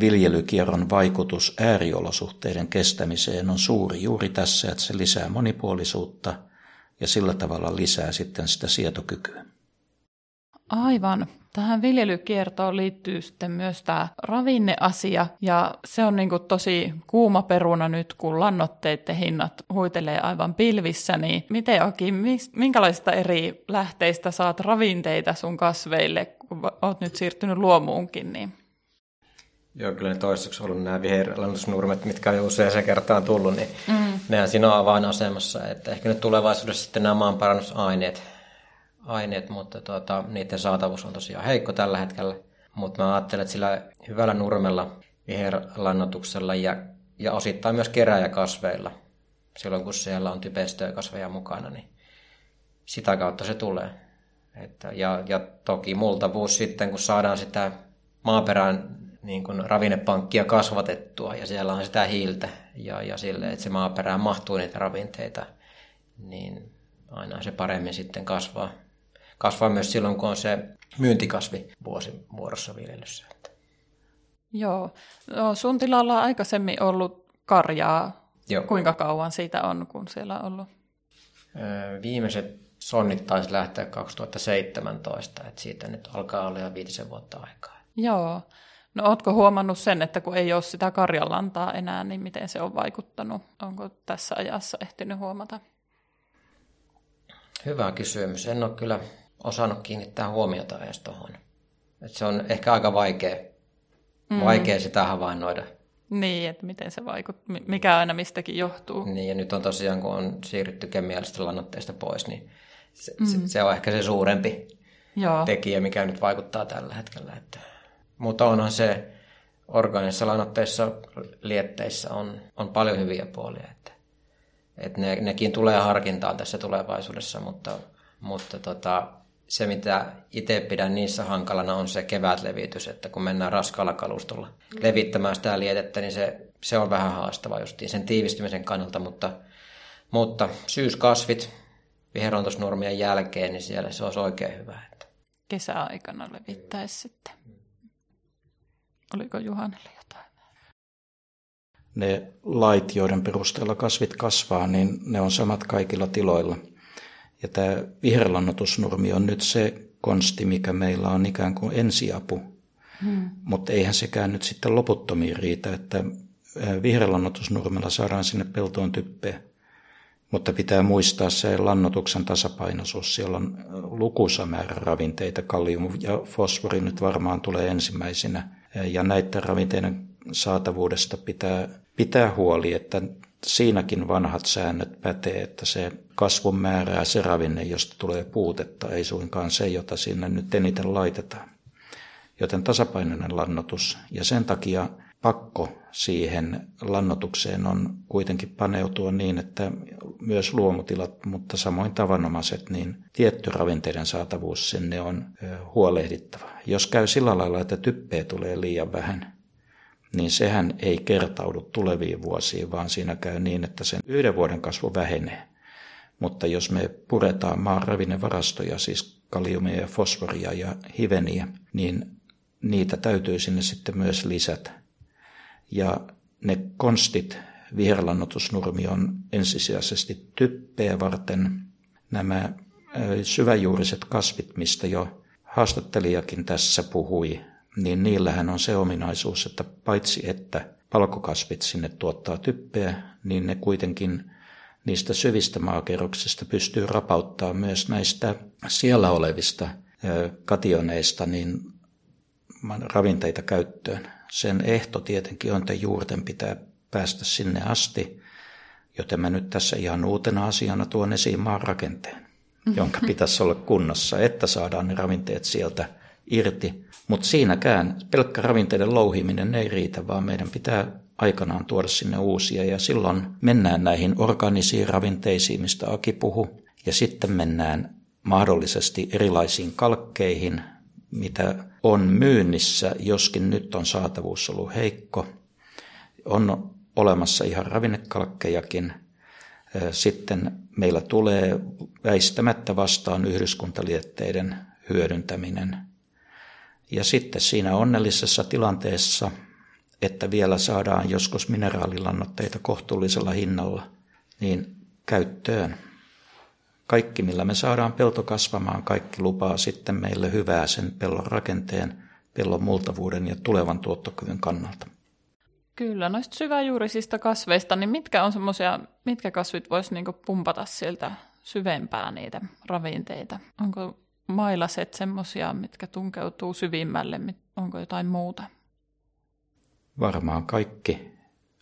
Speaker 3: viljelykierron vaikutus ääriolosuhteiden kestämiseen on suuri juuri tässä, että se lisää monipuolisuutta ja sillä tavalla lisää sitten sitä sietokykyä.
Speaker 1: Aivan. Tähän viljelykiertoon liittyy sitten myös tämä ravinneasia, ja se on niin kuin tosi kuuma peruna nyt, kun lannoitteiden hinnat huitelee aivan pilvissä, niin miten Aki, minkälaisista eri lähteistä saat ravinteita sun kasveille, kun oot nyt siirtynyt luomuunkin? Niin?
Speaker 2: Joo, kyllä ne toistaiseksi ollut nämä viherlannotusnurmet, mitkä on jo useaseen kertaan tullut, niin mm. Nehän siinä on avainasemassa. Että ehkä nyt tulevaisuudessa sitten nämä maanparannusaineet, aineet, mutta tuota, niiden saatavuus on tosiaan heikko tällä hetkellä. Mutta mä ajattelen, että sillä hyvällä nurmella, viherlannotuksella ja, ja osittain myös keräjäkasveilla, silloin kun siellä on typestöjä mukana, niin sitä kautta se tulee. Että, ja, ja toki multavuus sitten, kun saadaan sitä maaperän niin kuin ravinnepankkia kasvatettua ja siellä on sitä hiiltä ja, ja sille, että se maaperään mahtuu niitä ravinteita, niin aina se paremmin sitten kasvaa. Kasvaa myös silloin, kun on se myyntikasvi vuosi vuorossa viljelyssä.
Speaker 1: Joo. No, sun tilalla on aikaisemmin ollut karjaa.
Speaker 2: Joo.
Speaker 1: Kuinka kauan siitä on, kun siellä on ollut?
Speaker 2: Viimeiset sonnit taisi lähteä 2017, että siitä nyt alkaa olla jo viitisen vuotta aikaa.
Speaker 1: Joo. No ootko huomannut sen, että kun ei ole sitä karjanlantaa enää, niin miten se on vaikuttanut? Onko tässä ajassa ehtinyt huomata?
Speaker 2: Hyvä kysymys. En ole kyllä osannut kiinnittää huomiota edes tuohon. Se on ehkä aika vaikea, mm. vaikea sitä havainnoida.
Speaker 1: Niin, että miten se vaikuttaa, mikä aina mistäkin johtuu.
Speaker 2: Niin, ja nyt on tosiaan, kun on siirrytty kemiallisesta lannoitteista pois, niin se, mm. se, se on ehkä se suurempi Joo. tekijä, mikä nyt vaikuttaa tällä hetkellä. Että mutta onhan se orgaanisissa lannoitteissa, lietteissä on, on paljon hyviä puolia. Että, että ne, nekin tulee harkintaan tässä tulevaisuudessa, mutta, mutta tota, se, mitä itse pidän niissä hankalana, on se kevätlevitys, että kun mennään raskaalla kalustolla levittämään sitä lietettä, niin se, se on vähän haastava justiin sen tiivistymisen kannalta, mutta, mutta syyskasvit viherontusnurmien jälkeen, niin siellä se olisi oikein hyvä. Että.
Speaker 1: Kesäaikana levittäisi sitten. Oliko Juhanelle jotain?
Speaker 3: Ne lait, joiden perusteella kasvit kasvaa, niin ne on samat kaikilla tiloilla. Ja tämä viherlannotusnurmi on nyt se konsti, mikä meillä on ikään kuin ensiapu. Hmm. Mutta eihän sekään nyt sitten loputtomiin riitä, että viherlannotusnurmella saadaan sinne peltoon typpeä. Mutta pitää muistaa se lannotuksen tasapainoisuus. Siellä on lukuisa määrä ravinteita, kalium ja fosfori nyt varmaan tulee ensimmäisenä ja näiden ravinteiden saatavuudesta pitää pitää huoli, että siinäkin vanhat säännöt pätee, että se kasvun määrää se ravinne, josta tulee puutetta, ei suinkaan se, jota sinne nyt eniten laitetaan. Joten tasapainoinen lannotus ja sen takia pakko siihen lannotukseen on kuitenkin paneutua niin, että myös luomutilat, mutta samoin tavanomaiset, niin tietty ravinteiden saatavuus sinne on huolehdittava. Jos käy sillä lailla, että typpeä tulee liian vähän, niin sehän ei kertaudu tuleviin vuosiin, vaan siinä käy niin, että sen yhden vuoden kasvu vähenee. Mutta jos me puretaan maan ravinnevarastoja, siis kaliumia ja fosforia ja hiveniä, niin niitä täytyy sinne sitten myös lisätä. Ja ne konstit, viherlannotusnurmi on ensisijaisesti typpeä varten. Nämä syväjuuriset kasvit, mistä jo haastattelijakin tässä puhui, niin niillähän on se ominaisuus, että paitsi että palkokasvit sinne tuottaa typpeä, niin ne kuitenkin niistä syvistä maakerroksista pystyy rapauttaa myös näistä siellä olevista kationeista niin ravinteita käyttöön. Sen ehto tietenkin on, että juurten pitää päästä sinne asti, joten mä nyt tässä ihan uutena asiana tuon esiin maan rakenteen, mm-hmm. jonka pitäisi olla kunnossa, että saadaan ne ravinteet sieltä irti. Mutta siinäkään pelkkä ravinteiden louhiminen ei riitä, vaan meidän pitää aikanaan tuoda sinne uusia ja silloin mennään näihin organisiin ravinteisiin, mistä Aki puhu, ja sitten mennään mahdollisesti erilaisiin kalkkeihin, mitä on myynnissä, joskin nyt on saatavuus ollut heikko. On olemassa ihan ravinnekalkkejakin. Sitten meillä tulee väistämättä vastaan yhdyskuntalietteiden hyödyntäminen. Ja sitten siinä onnellisessa tilanteessa, että vielä saadaan joskus mineraalilannoitteita kohtuullisella hinnalla, niin käyttöön. Kaikki, millä me saadaan pelto kasvamaan, kaikki lupaa sitten meille hyvää sen pellon rakenteen, pellon multavuuden ja tulevan tuottokyvyn kannalta.
Speaker 1: Kyllä, noista syväjuurisista kasveista, niin mitkä on semmoisia, mitkä kasvit vois niinku pumpata sieltä syvempää niitä ravinteita? Onko mailaset semmoisia, mitkä tunkeutuu syvimmälle, onko jotain muuta?
Speaker 3: varmaan kaikki,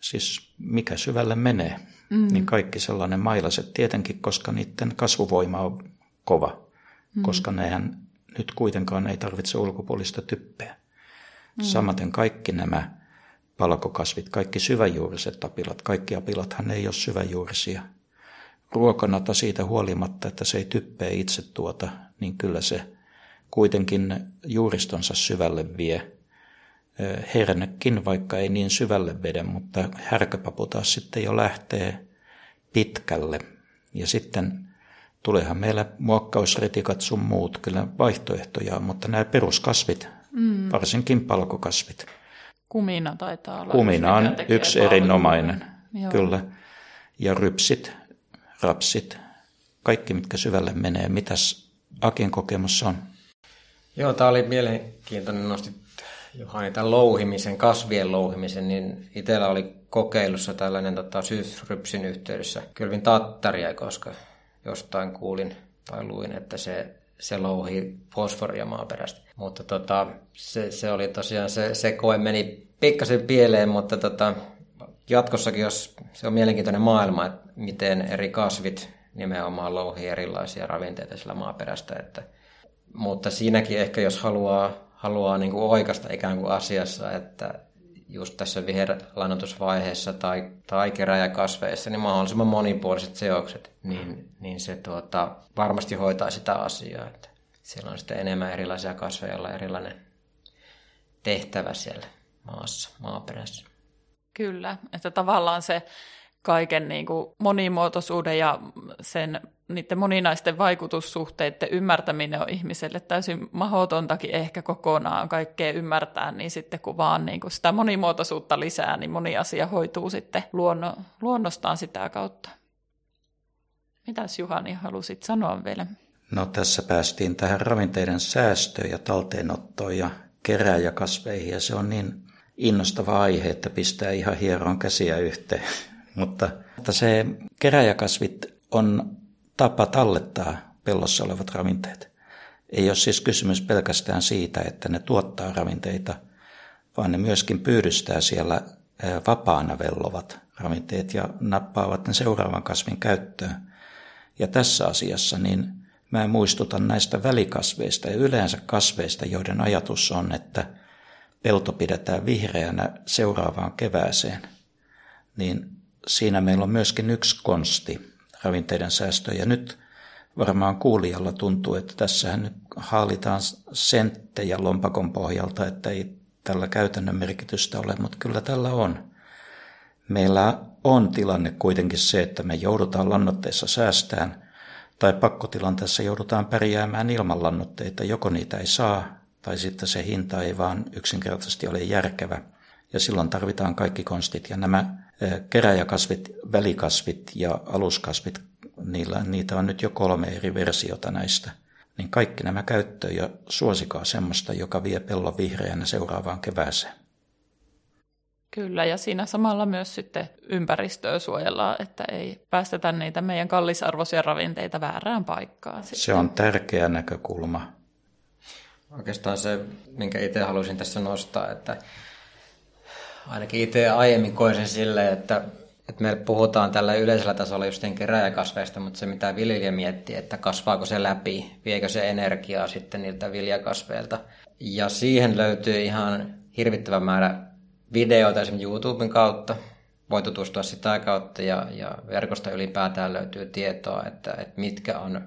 Speaker 3: siis mikä syvälle menee, mm. niin kaikki sellainen mailaset tietenkin, koska niiden kasvuvoima on kova, mm. koska nehän nyt kuitenkaan ei tarvitse ulkopuolista typpeä. Mm. Samaten kaikki nämä palkokasvit, kaikki syväjuuriset apilat, kaikki apilathan ei ole syväjuurisia. Ruokanata siitä huolimatta, että se ei typpeä itse tuota, niin kyllä se kuitenkin juuristonsa syvälle vie. Hernekin, vaikka ei niin syvälle vede, mutta härkäpapu taas sitten jo lähtee pitkälle. Ja sitten tuleehan meillä muokkausretikat sun muut, kyllä vaihtoehtoja, mutta nämä peruskasvit, mm. varsinkin palkokasvit.
Speaker 1: Kumina taitaa olla.
Speaker 3: Kumina on yksi erinomainen, Joo. kyllä. Ja rypsit, rapsit, kaikki mitkä syvälle menee. Mitäs Akin kokemus on?
Speaker 2: Joo, tämä oli mielenkiintoinen nostit Juhani tämän louhimisen, kasvien louhimisen, niin itsellä oli kokeilussa tällainen tota, syysrypsin yhteydessä kylvin tattaria, koska jostain kuulin tai luin, että se, se louhi fosforia maaperästä. Mutta tota, se, se, oli tosiaan, se, se koe meni pikkasen pieleen, mutta tota, jatkossakin, jos se on mielenkiintoinen maailma, että miten eri kasvit nimenomaan louhii erilaisia ravinteita sillä maaperästä, että mutta siinäkin ehkä jos haluaa, haluaa niin kuin oikasta ikään kuin asiassa, että just tässä viherlannoitusvaiheessa tai, tai keräjäkasveissa, niin mahdollisimman monipuoliset seokset, niin, niin se tuota, varmasti hoitaa sitä asiaa. Että siellä on sitten enemmän erilaisia kasveja, joilla erilainen tehtävä siellä maassa, maaperässä.
Speaker 1: Kyllä, että tavallaan se kaiken niin kuin monimuotoisuuden ja sen niiden moninaisten vaikutussuhteiden ymmärtäminen on ihmiselle täysin mahdotontakin ehkä kokonaan kaikkea ymmärtää, niin sitten kun vaan niin kuin sitä monimuotoisuutta lisää, niin moni asia hoituu sitten luonno, luonnostaan sitä kautta. Mitäs Juhani halusit sanoa vielä?
Speaker 3: No tässä päästiin tähän ravinteiden säästöön ja talteenottoon ja kerääjäkasveihin ja se on niin innostava aihe, että pistää ihan hieroon käsiä yhteen. mutta, mutta se keräjäkasvit on tapa tallettaa pellossa olevat ravinteet. Ei ole siis kysymys pelkästään siitä, että ne tuottaa ravinteita, vaan ne myöskin pyydystää siellä vapaana vellovat ravinteet ja nappaavat ne seuraavan kasvin käyttöön. Ja tässä asiassa niin mä muistutan näistä välikasveista ja yleensä kasveista, joiden ajatus on, että pelto pidetään vihreänä seuraavaan kevääseen. Niin siinä meillä on myöskin yksi konsti, ravinteiden säästöä. Ja nyt varmaan kuulijalla tuntuu, että tässähän nyt haalitaan senttejä lompakon pohjalta, että ei tällä käytännön merkitystä ole, mutta kyllä tällä on. Meillä on tilanne kuitenkin se, että me joudutaan lannoitteissa säästään, tai pakkotilanteessa joudutaan pärjäämään ilman lannoitteita, joko niitä ei saa, tai sitten se hinta ei vaan yksinkertaisesti ole järkevä. Ja silloin tarvitaan kaikki konstit, ja nämä keräjäkasvit, välikasvit ja aluskasvit, niillä, niitä on nyt jo kolme eri versiota näistä. Niin kaikki nämä käyttöön ja suosikaa semmoista, joka vie pellon vihreänä seuraavaan kevääseen.
Speaker 1: Kyllä, ja siinä samalla myös sitten ympäristöä suojellaan, että ei päästetä niitä meidän kallisarvoisia ravinteita väärään paikkaan. Sitten.
Speaker 3: Se on tärkeä näkökulma.
Speaker 2: Oikeastaan se, minkä itse halusin tässä nostaa, että ainakin itse aiemmin koin sen silleen, että, että me puhutaan tällä yleisellä tasolla just keräjäkasveista, mutta se mitä viljelijä miettii, että kasvaako se läpi, viekö se energiaa sitten niiltä viljakasveilta. Ja siihen löytyy ihan hirvittävä määrä videoita esimerkiksi YouTuben kautta, voi tutustua sitä kautta ja, ja verkosta ylipäätään löytyy tietoa, että, että mitkä on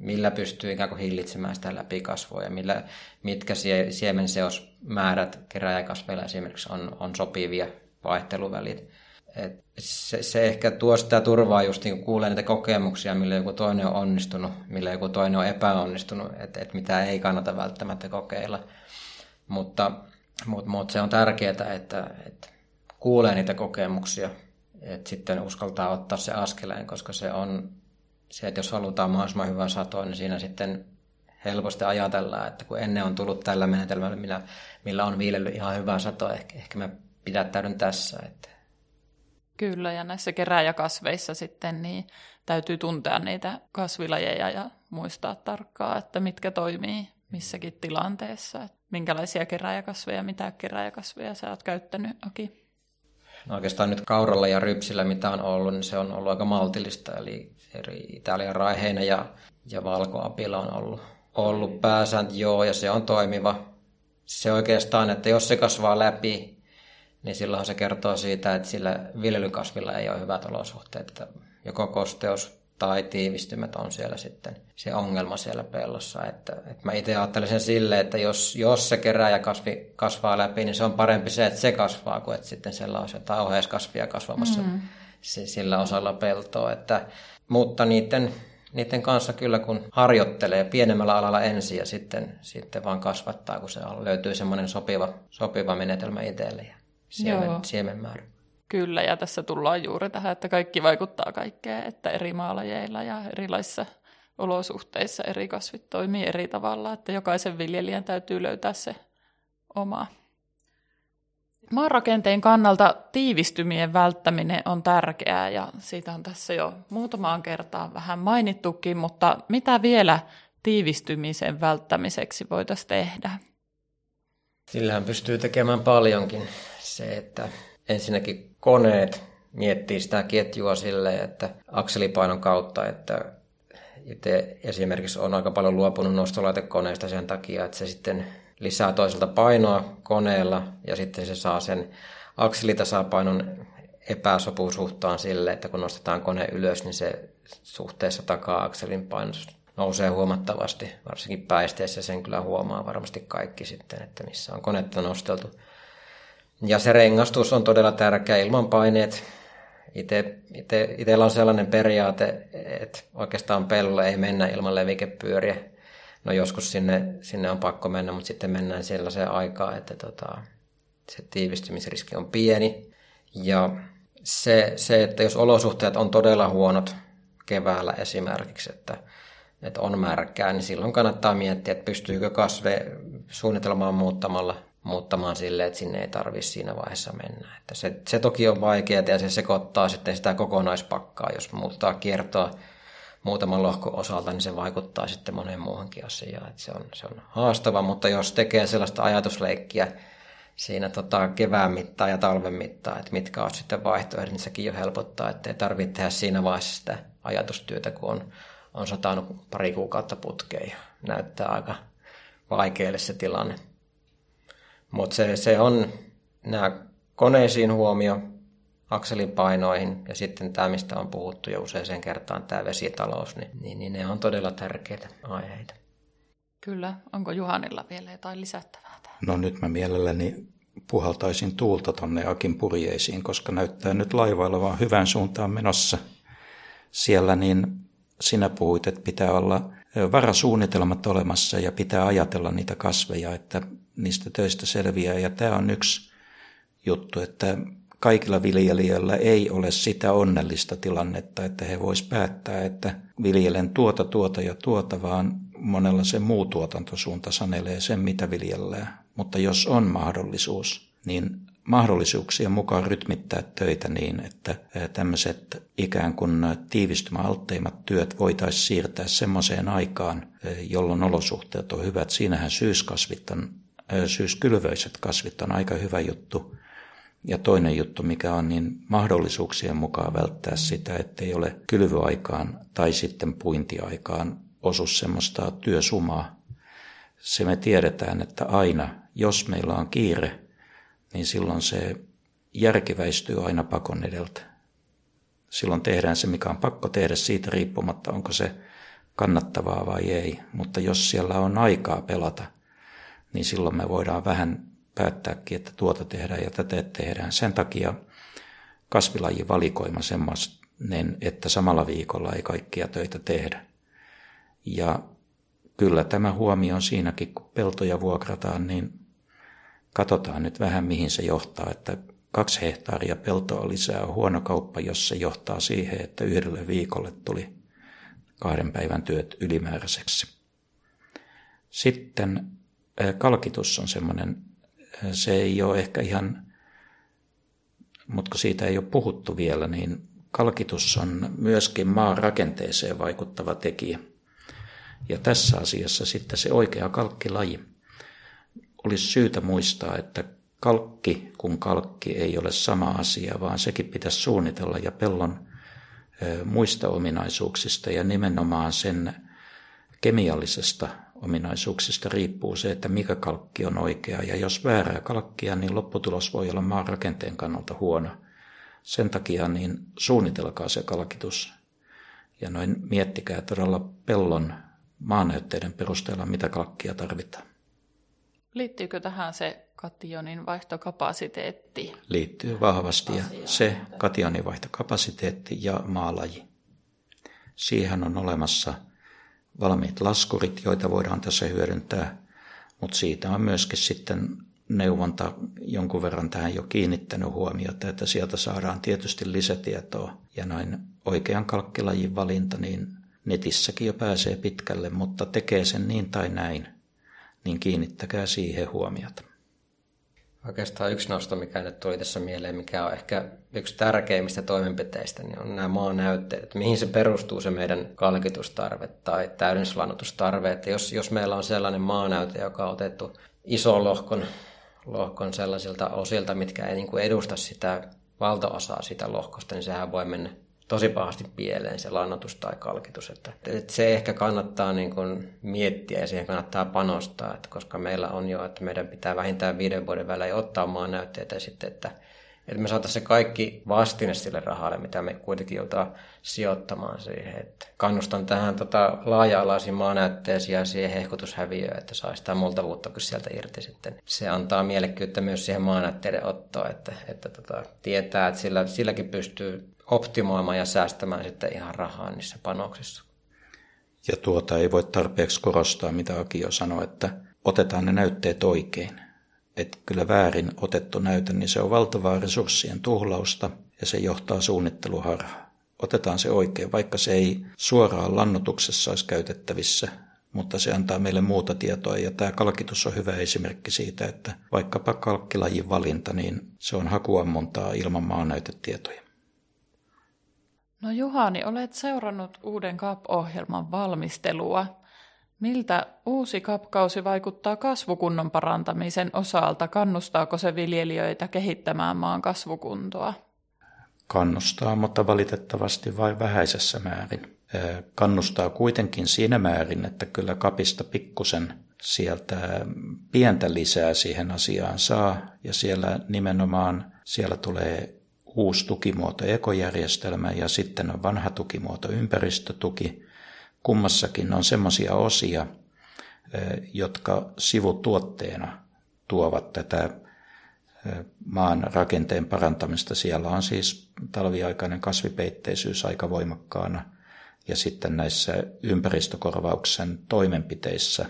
Speaker 2: millä pystyy ikään kuin hillitsemään sitä läpikasvua ja millä, mitkä sie, siemenseosmäärät keräjäkasveilla esimerkiksi on, on sopivia vaihteluvälit. Et se, se ehkä tuo sitä turvaa just niin kuulee niitä kokemuksia, millä joku toinen on onnistunut, millä joku toinen on epäonnistunut, että et mitä ei kannata välttämättä kokeilla. Mutta, mutta, mutta se on tärkeää, että, että kuulee niitä kokemuksia, että sitten uskaltaa ottaa se askeleen, koska se on se, että jos halutaan mahdollisimman hyvää satoa, niin siinä sitten helposti ajatellaan, että kun ennen on tullut tällä menetelmällä, millä, millä on viilellyt ihan hyvää satoa, ehkä, ehkä mä pidättäydyn tässä. Että.
Speaker 1: Kyllä, ja näissä keräjäkasveissa sitten niin täytyy tuntea niitä kasvilajeja ja muistaa tarkkaan, että mitkä toimii missäkin tilanteessa. Minkälaisia keräjäkasveja, mitä keräjäkasveja sä oot käyttänyt, Aki?
Speaker 2: No oikeastaan nyt kauralla ja rypsillä, mitä on ollut, niin se on ollut aika maltillista. Eli eri Italian raiheina ja, ja valkoapila on ollut, ollut pääsääntö, joo, ja se on toimiva. Se oikeastaan, että jos se kasvaa läpi, niin silloin se kertoo siitä, että sillä viljelykasvilla ei ole hyvät olosuhteet. Että joko kosteus tai tiivistymät on siellä sitten se ongelma siellä pellossa. Että, että mä itse ajattelen sen silleen, että jos, jos se kerää ja kasvi kasvaa läpi, niin se on parempi se, että se kasvaa, kuin että sitten siellä olisi jotain oheiskasvia kasvamassa mm. sillä osalla peltoa. Että, mutta niiden, niiden kanssa kyllä kun harjoittelee pienemmällä alalla ensin ja sitten, sitten vaan kasvattaa, kun se löytyy semmoinen sopiva, sopiva menetelmä itselle ja siemen, siemenmäärä.
Speaker 1: Kyllä, ja tässä tullaan juuri tähän, että kaikki vaikuttaa kaikkeen, että eri maalajeilla ja erilaisissa olosuhteissa eri kasvit toimii eri tavalla, että jokaisen viljelijän täytyy löytää se oma. Maanrakenteen kannalta tiivistymien välttäminen on tärkeää ja siitä on tässä jo muutamaan kertaan vähän mainittukin, mutta mitä vielä tiivistymisen välttämiseksi voitaisiin tehdä?
Speaker 2: Sillähän pystyy tekemään paljonkin. Se, että ensinnäkin koneet miettii sitä ketjua silleen, että akselipainon kautta, että itse esimerkiksi on aika paljon luopunut nostolaitekoneista sen takia, että se sitten lisää toiselta painoa koneella ja sitten se saa sen akselitasapainon epäsopusuhtaan sille, että kun nostetaan kone ylös, niin se suhteessa takaa akselin painos nousee huomattavasti, varsinkin päisteessä sen kyllä huomaa varmasti kaikki sitten, että missä on konetta nosteltu. Ja se rengastus on todella tärkeä ilman paineet. Itellä on sellainen periaate, että oikeastaan pellolle ei mennä ilman levikepyöriä. No joskus sinne, sinne on pakko mennä, mutta sitten mennään sellaiseen aikaan, että tota, se tiivistymisriski on pieni. Ja se, se, että jos olosuhteet on todella huonot keväällä esimerkiksi, että, että on märkää, niin silloin kannattaa miettiä, että pystyykö kasve suunnitelmaan muuttamalla muuttamaan sille, että sinne ei tarvitse siinä vaiheessa mennä. Että se, se toki on vaikeaa ja se sekoittaa sitten sitä kokonaispakkaa. Jos muuttaa kiertoa muutaman lohkon osalta, niin se vaikuttaa sitten moneen muuhunkin asiaan. Että se, on, se on haastava, mutta jos tekee sellaista ajatusleikkiä siinä tota kevään mittaa ja talven mittaa, että mitkä on sitten vaihtoehdot, niin sekin jo helpottaa, että ei tarvitse tehdä siinä vaiheessa sitä ajatustyötä, kun on, on satanut pari kuukautta putkeen ja näyttää aika vaikealle se tilanne. Mutta se, se on nämä koneisiin huomio, akselin painoihin ja sitten tämä, mistä on puhuttu jo useaseen kertaan, tämä vesitalous, niin, niin, niin ne on todella tärkeitä aiheita.
Speaker 1: Kyllä. Onko Juhanilla vielä jotain lisättävää tähän?
Speaker 3: No nyt mä mielelläni puhaltaisin tuulta tonne Akin purjeisiin, koska näyttää nyt laivailla vaan hyvän suuntaan menossa. Siellä niin sinä puhuit, että pitää olla varasuunnitelmat olemassa ja pitää ajatella niitä kasveja, että niistä töistä selviää. Ja tämä on yksi juttu, että kaikilla viljelijöillä ei ole sitä onnellista tilannetta, että he vois päättää, että viljelen tuota, tuota ja tuota, vaan monella se muu tuotantosuunta sanelee sen, mitä viljellään. Mutta jos on mahdollisuus, niin mahdollisuuksien mukaan rytmittää töitä niin, että tämmöiset ikään kuin tiivistymäaltteimmat työt voitaisiin siirtää semmoiseen aikaan, jolloin olosuhteet on hyvät. Siinähän syyskasvit on syyskylvöiset kasvit on aika hyvä juttu. Ja toinen juttu, mikä on, niin mahdollisuuksien mukaan välttää sitä, ettei ole kylvyaikaan tai sitten puintiaikaan osu semmoista työsumaa. Se me tiedetään, että aina, jos meillä on kiire, niin silloin se järkiväistyy aina pakon edeltä. Silloin tehdään se, mikä on pakko tehdä siitä riippumatta, onko se kannattavaa vai ei. Mutta jos siellä on aikaa pelata – niin silloin me voidaan vähän päättääkin, että tuota tehdään ja tätä tehdään. Sen takia kasvilajin valikoima semmoinen, että samalla viikolla ei kaikkia töitä tehdä. Ja kyllä tämä huomio on siinäkin, kun peltoja vuokrataan, niin katsotaan nyt vähän mihin se johtaa, että kaksi hehtaaria peltoa lisää on huono kauppa, jos se johtaa siihen, että yhdelle viikolle tuli kahden päivän työt ylimääräiseksi. Sitten kalkitus on semmoinen, se ei ole ehkä ihan, mutta kun siitä ei ole puhuttu vielä, niin kalkitus on myöskin maan rakenteeseen vaikuttava tekijä. Ja tässä asiassa sitten se oikea kalkkilaji. Olisi syytä muistaa, että kalkki kun kalkki ei ole sama asia, vaan sekin pitäisi suunnitella ja pellon muista ominaisuuksista ja nimenomaan sen kemiallisesta ominaisuuksista riippuu se, että mikä kalkki on oikea. Ja jos väärää kalkkia, niin lopputulos voi olla maan rakenteen kannalta huono. Sen takia niin suunnitelkaa se kalkitus ja noin miettikää todella pellon maanäytteiden perusteella, mitä kalkkia tarvitaan.
Speaker 1: Liittyykö tähän se kationin vaihtokapasiteetti?
Speaker 3: Liittyy vahvasti ja se kationin vaihtokapasiteetti ja maalaji. Siihen on olemassa valmiit laskurit, joita voidaan tässä hyödyntää, mutta siitä on myöskin sitten neuvonta jonkun verran tähän jo kiinnittänyt huomiota, että sieltä saadaan tietysti lisätietoa ja noin oikean kalkkilajin valinta, niin netissäkin jo pääsee pitkälle, mutta tekee sen niin tai näin, niin kiinnittäkää siihen huomiota.
Speaker 2: Oikeastaan yksi nosto, mikä nyt tuli tässä mieleen, mikä on ehkä yksi tärkeimmistä toimenpiteistä, niin on nämä maanäytteet. Että mihin se perustuu se meidän kalkitustarve tai täydennyslannotustarve. Että jos, jos meillä on sellainen maanäyte, joka on otettu ison lohkon, lohkon sellaisilta osilta, mitkä ei niin kuin edusta sitä valtaosaa sitä lohkosta, niin sehän voi mennä tosi pahasti pieleen se lannotus tai kalkitus. Että, että se ehkä kannattaa niin kuin miettiä ja siihen kannattaa panostaa, että koska meillä on jo, että meidän pitää vähintään viiden vuoden välein ottaa maan näytteitä ja sitten, että, että me saataisiin se kaikki vastine sille rahalle, mitä me kuitenkin joutaa sijoittamaan siihen. Että kannustan tähän tota, laaja-alaisiin maanäytteisiin ja siihen hehkutushäviöön, että saa sitä multavuutta sieltä irti sitten. Se antaa mielekkyyttä myös siihen maanäytteiden ottoon, että, että tota, tietää, että sillä, silläkin pystyy optimoimaan ja säästämään sitten ihan rahaa niissä panoksissa.
Speaker 3: Ja tuota ei voi tarpeeksi korostaa, mitä Akio sanoi, että otetaan ne näytteet oikein. Että kyllä väärin otettu näyte, niin se on valtavaa resurssien tuhlausta ja se johtaa suunnitteluharhaan. Otetaan se oikein, vaikka se ei suoraan lannotuksessa olisi käytettävissä, mutta se antaa meille muuta tietoa ja tämä kalkitus on hyvä esimerkki siitä, että vaikkapa kalkkilajin valinta, niin se on hakuammuntaa ilman maanäytetietoja.
Speaker 1: No Juhani, olet seurannut uuden CAP-ohjelman valmistelua. Miltä uusi CAP-kausi vaikuttaa kasvukunnon parantamisen osalta? Kannustaako se viljelijöitä kehittämään maan kasvukuntoa?
Speaker 3: Kannustaa, mutta valitettavasti vain vähäisessä määrin. Kannustaa kuitenkin siinä määrin, että kyllä kapista pikkusen sieltä pientä lisää siihen asiaan saa, ja siellä nimenomaan siellä tulee uusi tukimuoto ekojärjestelmä ja sitten on vanha tukimuoto ympäristötuki. Kummassakin on semmoisia osia, jotka sivutuotteena tuovat tätä maan rakenteen parantamista. Siellä on siis talviaikainen kasvipeitteisyys aika voimakkaana ja sitten näissä ympäristökorvauksen toimenpiteissä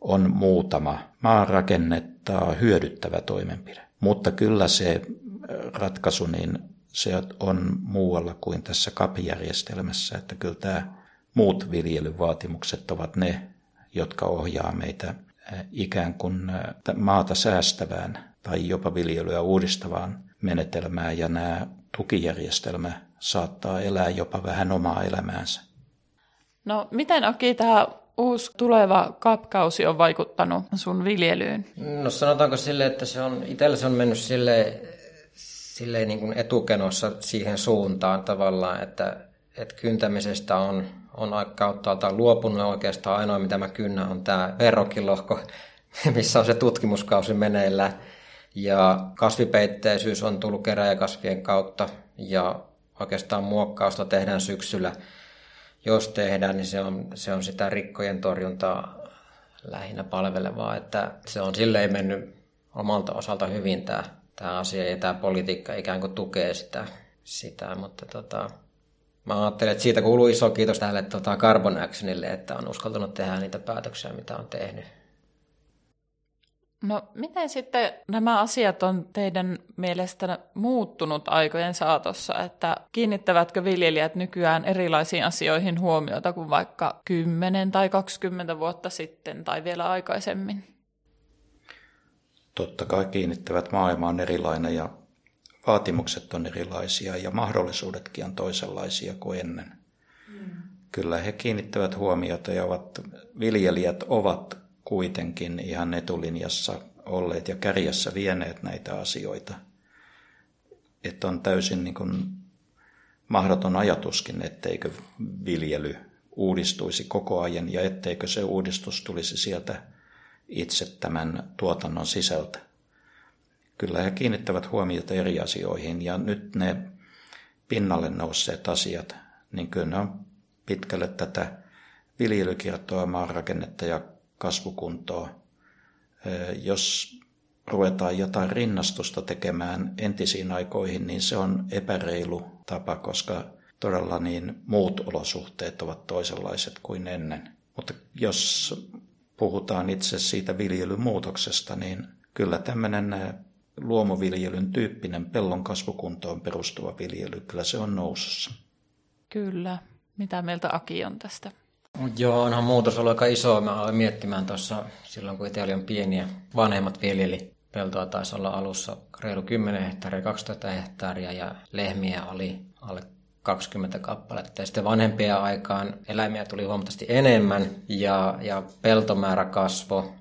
Speaker 3: on muutama maanrakennetta hyödyttävä toimenpide. Mutta kyllä se ratkaisu, niin se on muualla kuin tässä kapijärjestelmässä, että kyllä tämä muut viljelyvaatimukset ovat ne, jotka ohjaa meitä ikään kuin maata säästävään tai jopa viljelyä uudistavaan menetelmään ja nämä tukijärjestelmä saattaa elää jopa vähän omaa elämäänsä.
Speaker 1: No miten Aki tämä uusi tuleva kapkausi on vaikuttanut sun viljelyyn?
Speaker 2: No sanotaanko sille, että se on, itsellä se on mennyt sille silleen niin kuin etukenossa siihen suuntaan tavallaan, että, että kyntämisestä on, on kauttaaltaan luopunut oikeastaan ainoa, mitä mä kynnän, on tämä verrokilohko, missä on se tutkimuskausi meneillä. Ja kasvipeitteisyys on tullut keräjäkasvien kautta ja oikeastaan muokkausta tehdään syksyllä. Jos tehdään, niin se on, se on sitä rikkojen torjuntaa lähinnä palvelevaa, että se on silleen mennyt omalta osalta hyvin tämä tämä asia ja tämä politiikka ikään kuin tukee sitä, sitä mutta tota, mä ajattelen, että siitä kuuluu iso kiitos tälle tota Carbon Actionille, että on uskaltanut tehdä niitä päätöksiä, mitä on tehnyt.
Speaker 1: No miten sitten nämä asiat on teidän mielestä muuttunut aikojen saatossa, että kiinnittävätkö viljelijät nykyään erilaisiin asioihin huomiota kuin vaikka 10 tai 20 vuotta sitten tai vielä aikaisemmin?
Speaker 3: Totta kai kiinnittävät maailma on erilainen ja vaatimukset on erilaisia ja mahdollisuudetkin on toisenlaisia kuin ennen. Kyllä he kiinnittävät huomiota ja ovat viljelijät ovat kuitenkin ihan etulinjassa olleet ja kärjessä vieneet näitä asioita. Että on täysin niin kuin mahdoton ajatuskin, etteikö viljely uudistuisi koko ajan ja etteikö se uudistus tulisi sieltä itse tämän tuotannon sisältä. Kyllä he kiinnittävät huomiota eri asioihin ja nyt ne pinnalle nousseet asiat, niin kyllä ne on pitkälle tätä viljelykiertoa, maanrakennetta ja kasvukuntoa. Jos ruvetaan jotain rinnastusta tekemään entisiin aikoihin, niin se on epäreilu tapa, koska todella niin muut olosuhteet ovat toisenlaiset kuin ennen. Mutta jos puhutaan itse siitä viljelymuutoksesta, niin kyllä tämmöinen luomuviljelyn tyyppinen pellon kasvukuntoon perustuva viljely, kyllä se on nousussa.
Speaker 1: Kyllä. Mitä mieltä Aki on tästä?
Speaker 2: Joo, onhan muutos ollut aika iso. Mä aloin miettimään tuossa silloin, kun itse olin pieniä. Vanhemmat viljeli peltoa taisi olla alussa reilu 10 hehtaaria, 12 hehtaaria ja lehmiä oli alle 20 kappaletta. Ja sitten vanhempien aikaan eläimiä tuli huomattavasti enemmän ja, ja peltomäärä kasvoi,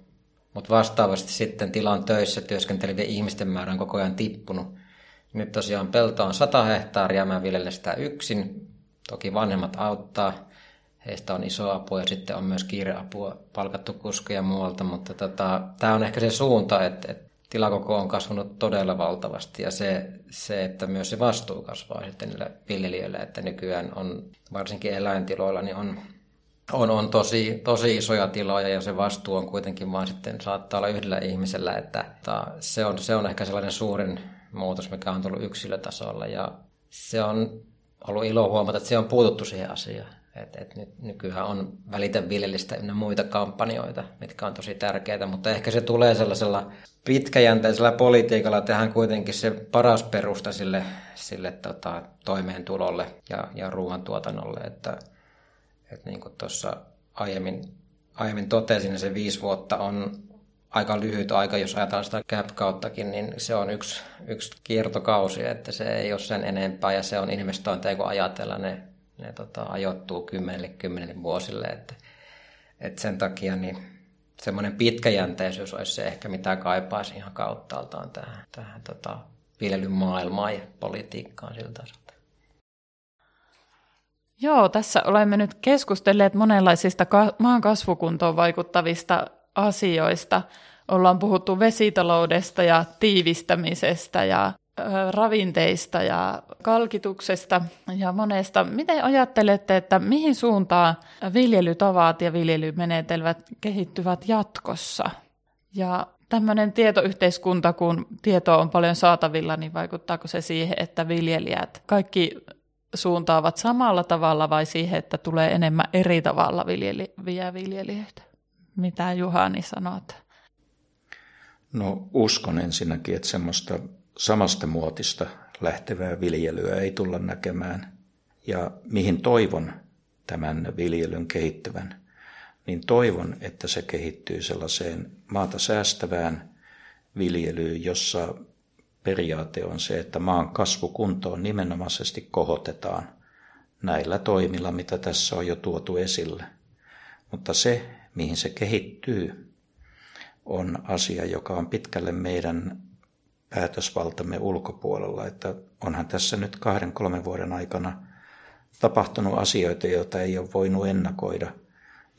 Speaker 2: mutta vastaavasti sitten tilan töissä työskentelevien ihmisten määrä on koko ajan tippunut. Nyt tosiaan pelto on 100 hehtaaria, mä viljelen sitä yksin. Toki vanhemmat auttaa, heistä on iso apu ja sitten on myös kiireapua palkattu kuskeja muualta, mutta tota, tämä on ehkä se suunta, että, että tilakoko on kasvanut todella valtavasti ja se, se, että myös se vastuu kasvaa sitten niille viljelijöille, että nykyään on varsinkin eläintiloilla niin on, on, on tosi, tosi isoja tiloja ja se vastuu on kuitenkin vaan sitten saattaa olla yhdellä ihmisellä, että, että se, on, se on ehkä sellainen suurin muutos, mikä on tullut yksilötasolla ja se on ollut ilo huomata, että se on puututtu siihen asiaan. Et, et nyt, nykyään on välitä viljellistä ynnä muita kampanjoita, mitkä on tosi tärkeitä, mutta ehkä se tulee sellaisella pitkäjänteisellä politiikalla tehdään kuitenkin se paras perusta sille, sille tota, toimeentulolle ja, ja ruoantuotannolle, että, että niin kuin tuossa aiemmin, aiemmin totesin, niin se viisi vuotta on aika lyhyt aika, jos ajatellaan sitä cap-kauttakin, niin se on yksi, yksi kiertokausi, että se ei ole sen enempää ja se on investointeja, kun ajatellaan ne ne tota, ajoittuu kymmenelle, kymmenelle vuosille. Että, että sen takia niin semmoinen pitkäjänteisyys olisi se ehkä, mitä kaipaisi ihan kauttaaltaan tähän, tähän tota, viljelyn maailmaan ja politiikkaan siltä osalta.
Speaker 1: Joo, tässä olemme nyt keskustelleet monenlaisista ka- maan kasvukuntoon vaikuttavista asioista. Ollaan puhuttu vesitaloudesta ja tiivistämisestä ja ravinteista ja kalkituksesta ja monesta. Miten ajattelette, että mihin suuntaan viljelytavat ja viljelymenetelmät kehittyvät jatkossa? Ja tämmöinen tietoyhteiskunta, kun tietoa on paljon saatavilla, niin vaikuttaako se siihen, että viljelijät kaikki suuntaavat samalla tavalla vai siihen, että tulee enemmän eri tavalla viljeleviä viljelijöitä? Mitä Juhani sanot?
Speaker 3: No uskon ensinnäkin, että semmoista samasta muotista lähtevää viljelyä ei tulla näkemään. Ja mihin toivon tämän viljelyn kehittyvän, niin toivon, että se kehittyy sellaiseen maata säästävään viljelyyn, jossa periaate on se, että maan kasvukuntoon nimenomaisesti kohotetaan näillä toimilla, mitä tässä on jo tuotu esille. Mutta se, mihin se kehittyy, on asia, joka on pitkälle meidän päätösvaltamme ulkopuolella. Että onhan tässä nyt kahden, kolmen vuoden aikana tapahtunut asioita, joita ei ole voinut ennakoida.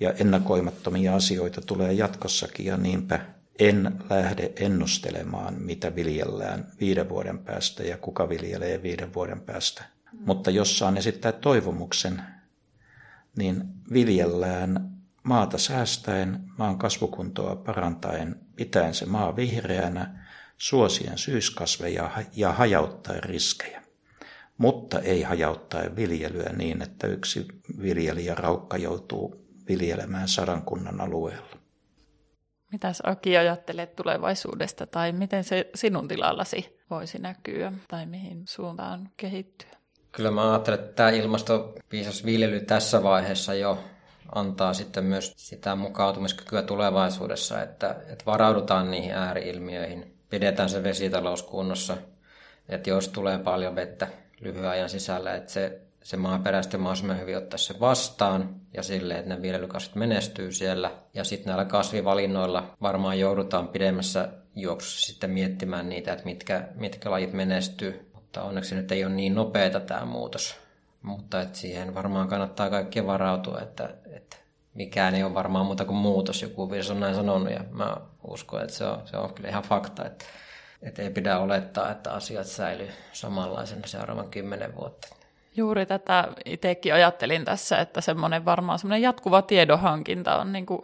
Speaker 3: Ja ennakoimattomia asioita tulee jatkossakin ja niinpä en lähde ennustelemaan, mitä viljellään viiden vuoden päästä ja kuka viljelee viiden vuoden päästä. Mutta jos saan esittää toivomuksen, niin viljellään maata säästäen, maan kasvukuntoa parantaen, pitäen se maa vihreänä suosien syyskasveja ja hajauttaa riskejä, mutta ei hajauttaa viljelyä niin, että yksi viljelijä raukka joutuu viljelemään sadankunnan alueella.
Speaker 1: Mitäs Aki ajattelet tulevaisuudesta tai miten se sinun tilallasi voisi näkyä tai mihin suuntaan kehittyä?
Speaker 2: Kyllä mä ajattelen, että tämä ilmastopiisas viljely tässä vaiheessa jo antaa sitten myös sitä mukautumiskykyä tulevaisuudessa, että, että varaudutaan niihin ääriilmiöihin pidetään se vesitalous kunnossa, että jos tulee paljon vettä lyhyen ajan sisällä, että se, se maaperä sitten mahdollisimman hyvin ottaa se vastaan ja silleen, että ne viljelykasvit menestyy siellä. Ja sitten näillä kasvivalinnoilla varmaan joudutaan pidemmässä juoksussa sitten miettimään niitä, että mitkä, mitkä lajit menestyy. Mutta onneksi nyt ei ole niin nopeata tämä muutos. Mutta että siihen varmaan kannattaa kaikkien varautua, että, että mikään ei ole varmaan muuta kuin muutos. Joku viis on näin sanonut ja mä uskon, että se on, se on kyllä ihan fakta, että, että ei pidä olettaa, että asiat säilyy samanlaisena seuraavan kymmenen vuotta.
Speaker 1: Juuri tätä itsekin ajattelin tässä, että semmoinen varmaan semmoinen jatkuva tiedonhankinta on niin kuin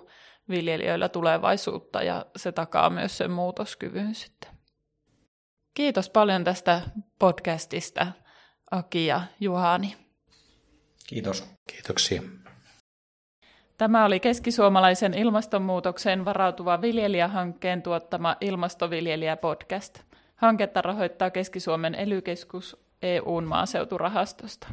Speaker 1: viljelijöillä tulevaisuutta ja se takaa myös sen muutoskyvyn sitten. Kiitos paljon tästä podcastista, Aki ja Juhani.
Speaker 2: Kiitos.
Speaker 3: Kiitoksia.
Speaker 1: Tämä oli keskisuomalaisen ilmastonmuutokseen varautuva viljelijähankkeen tuottama Ilmastoviljelijä-podcast. Hanketta rahoittaa Keski-Suomen elykeskus EUn maaseuturahastosta.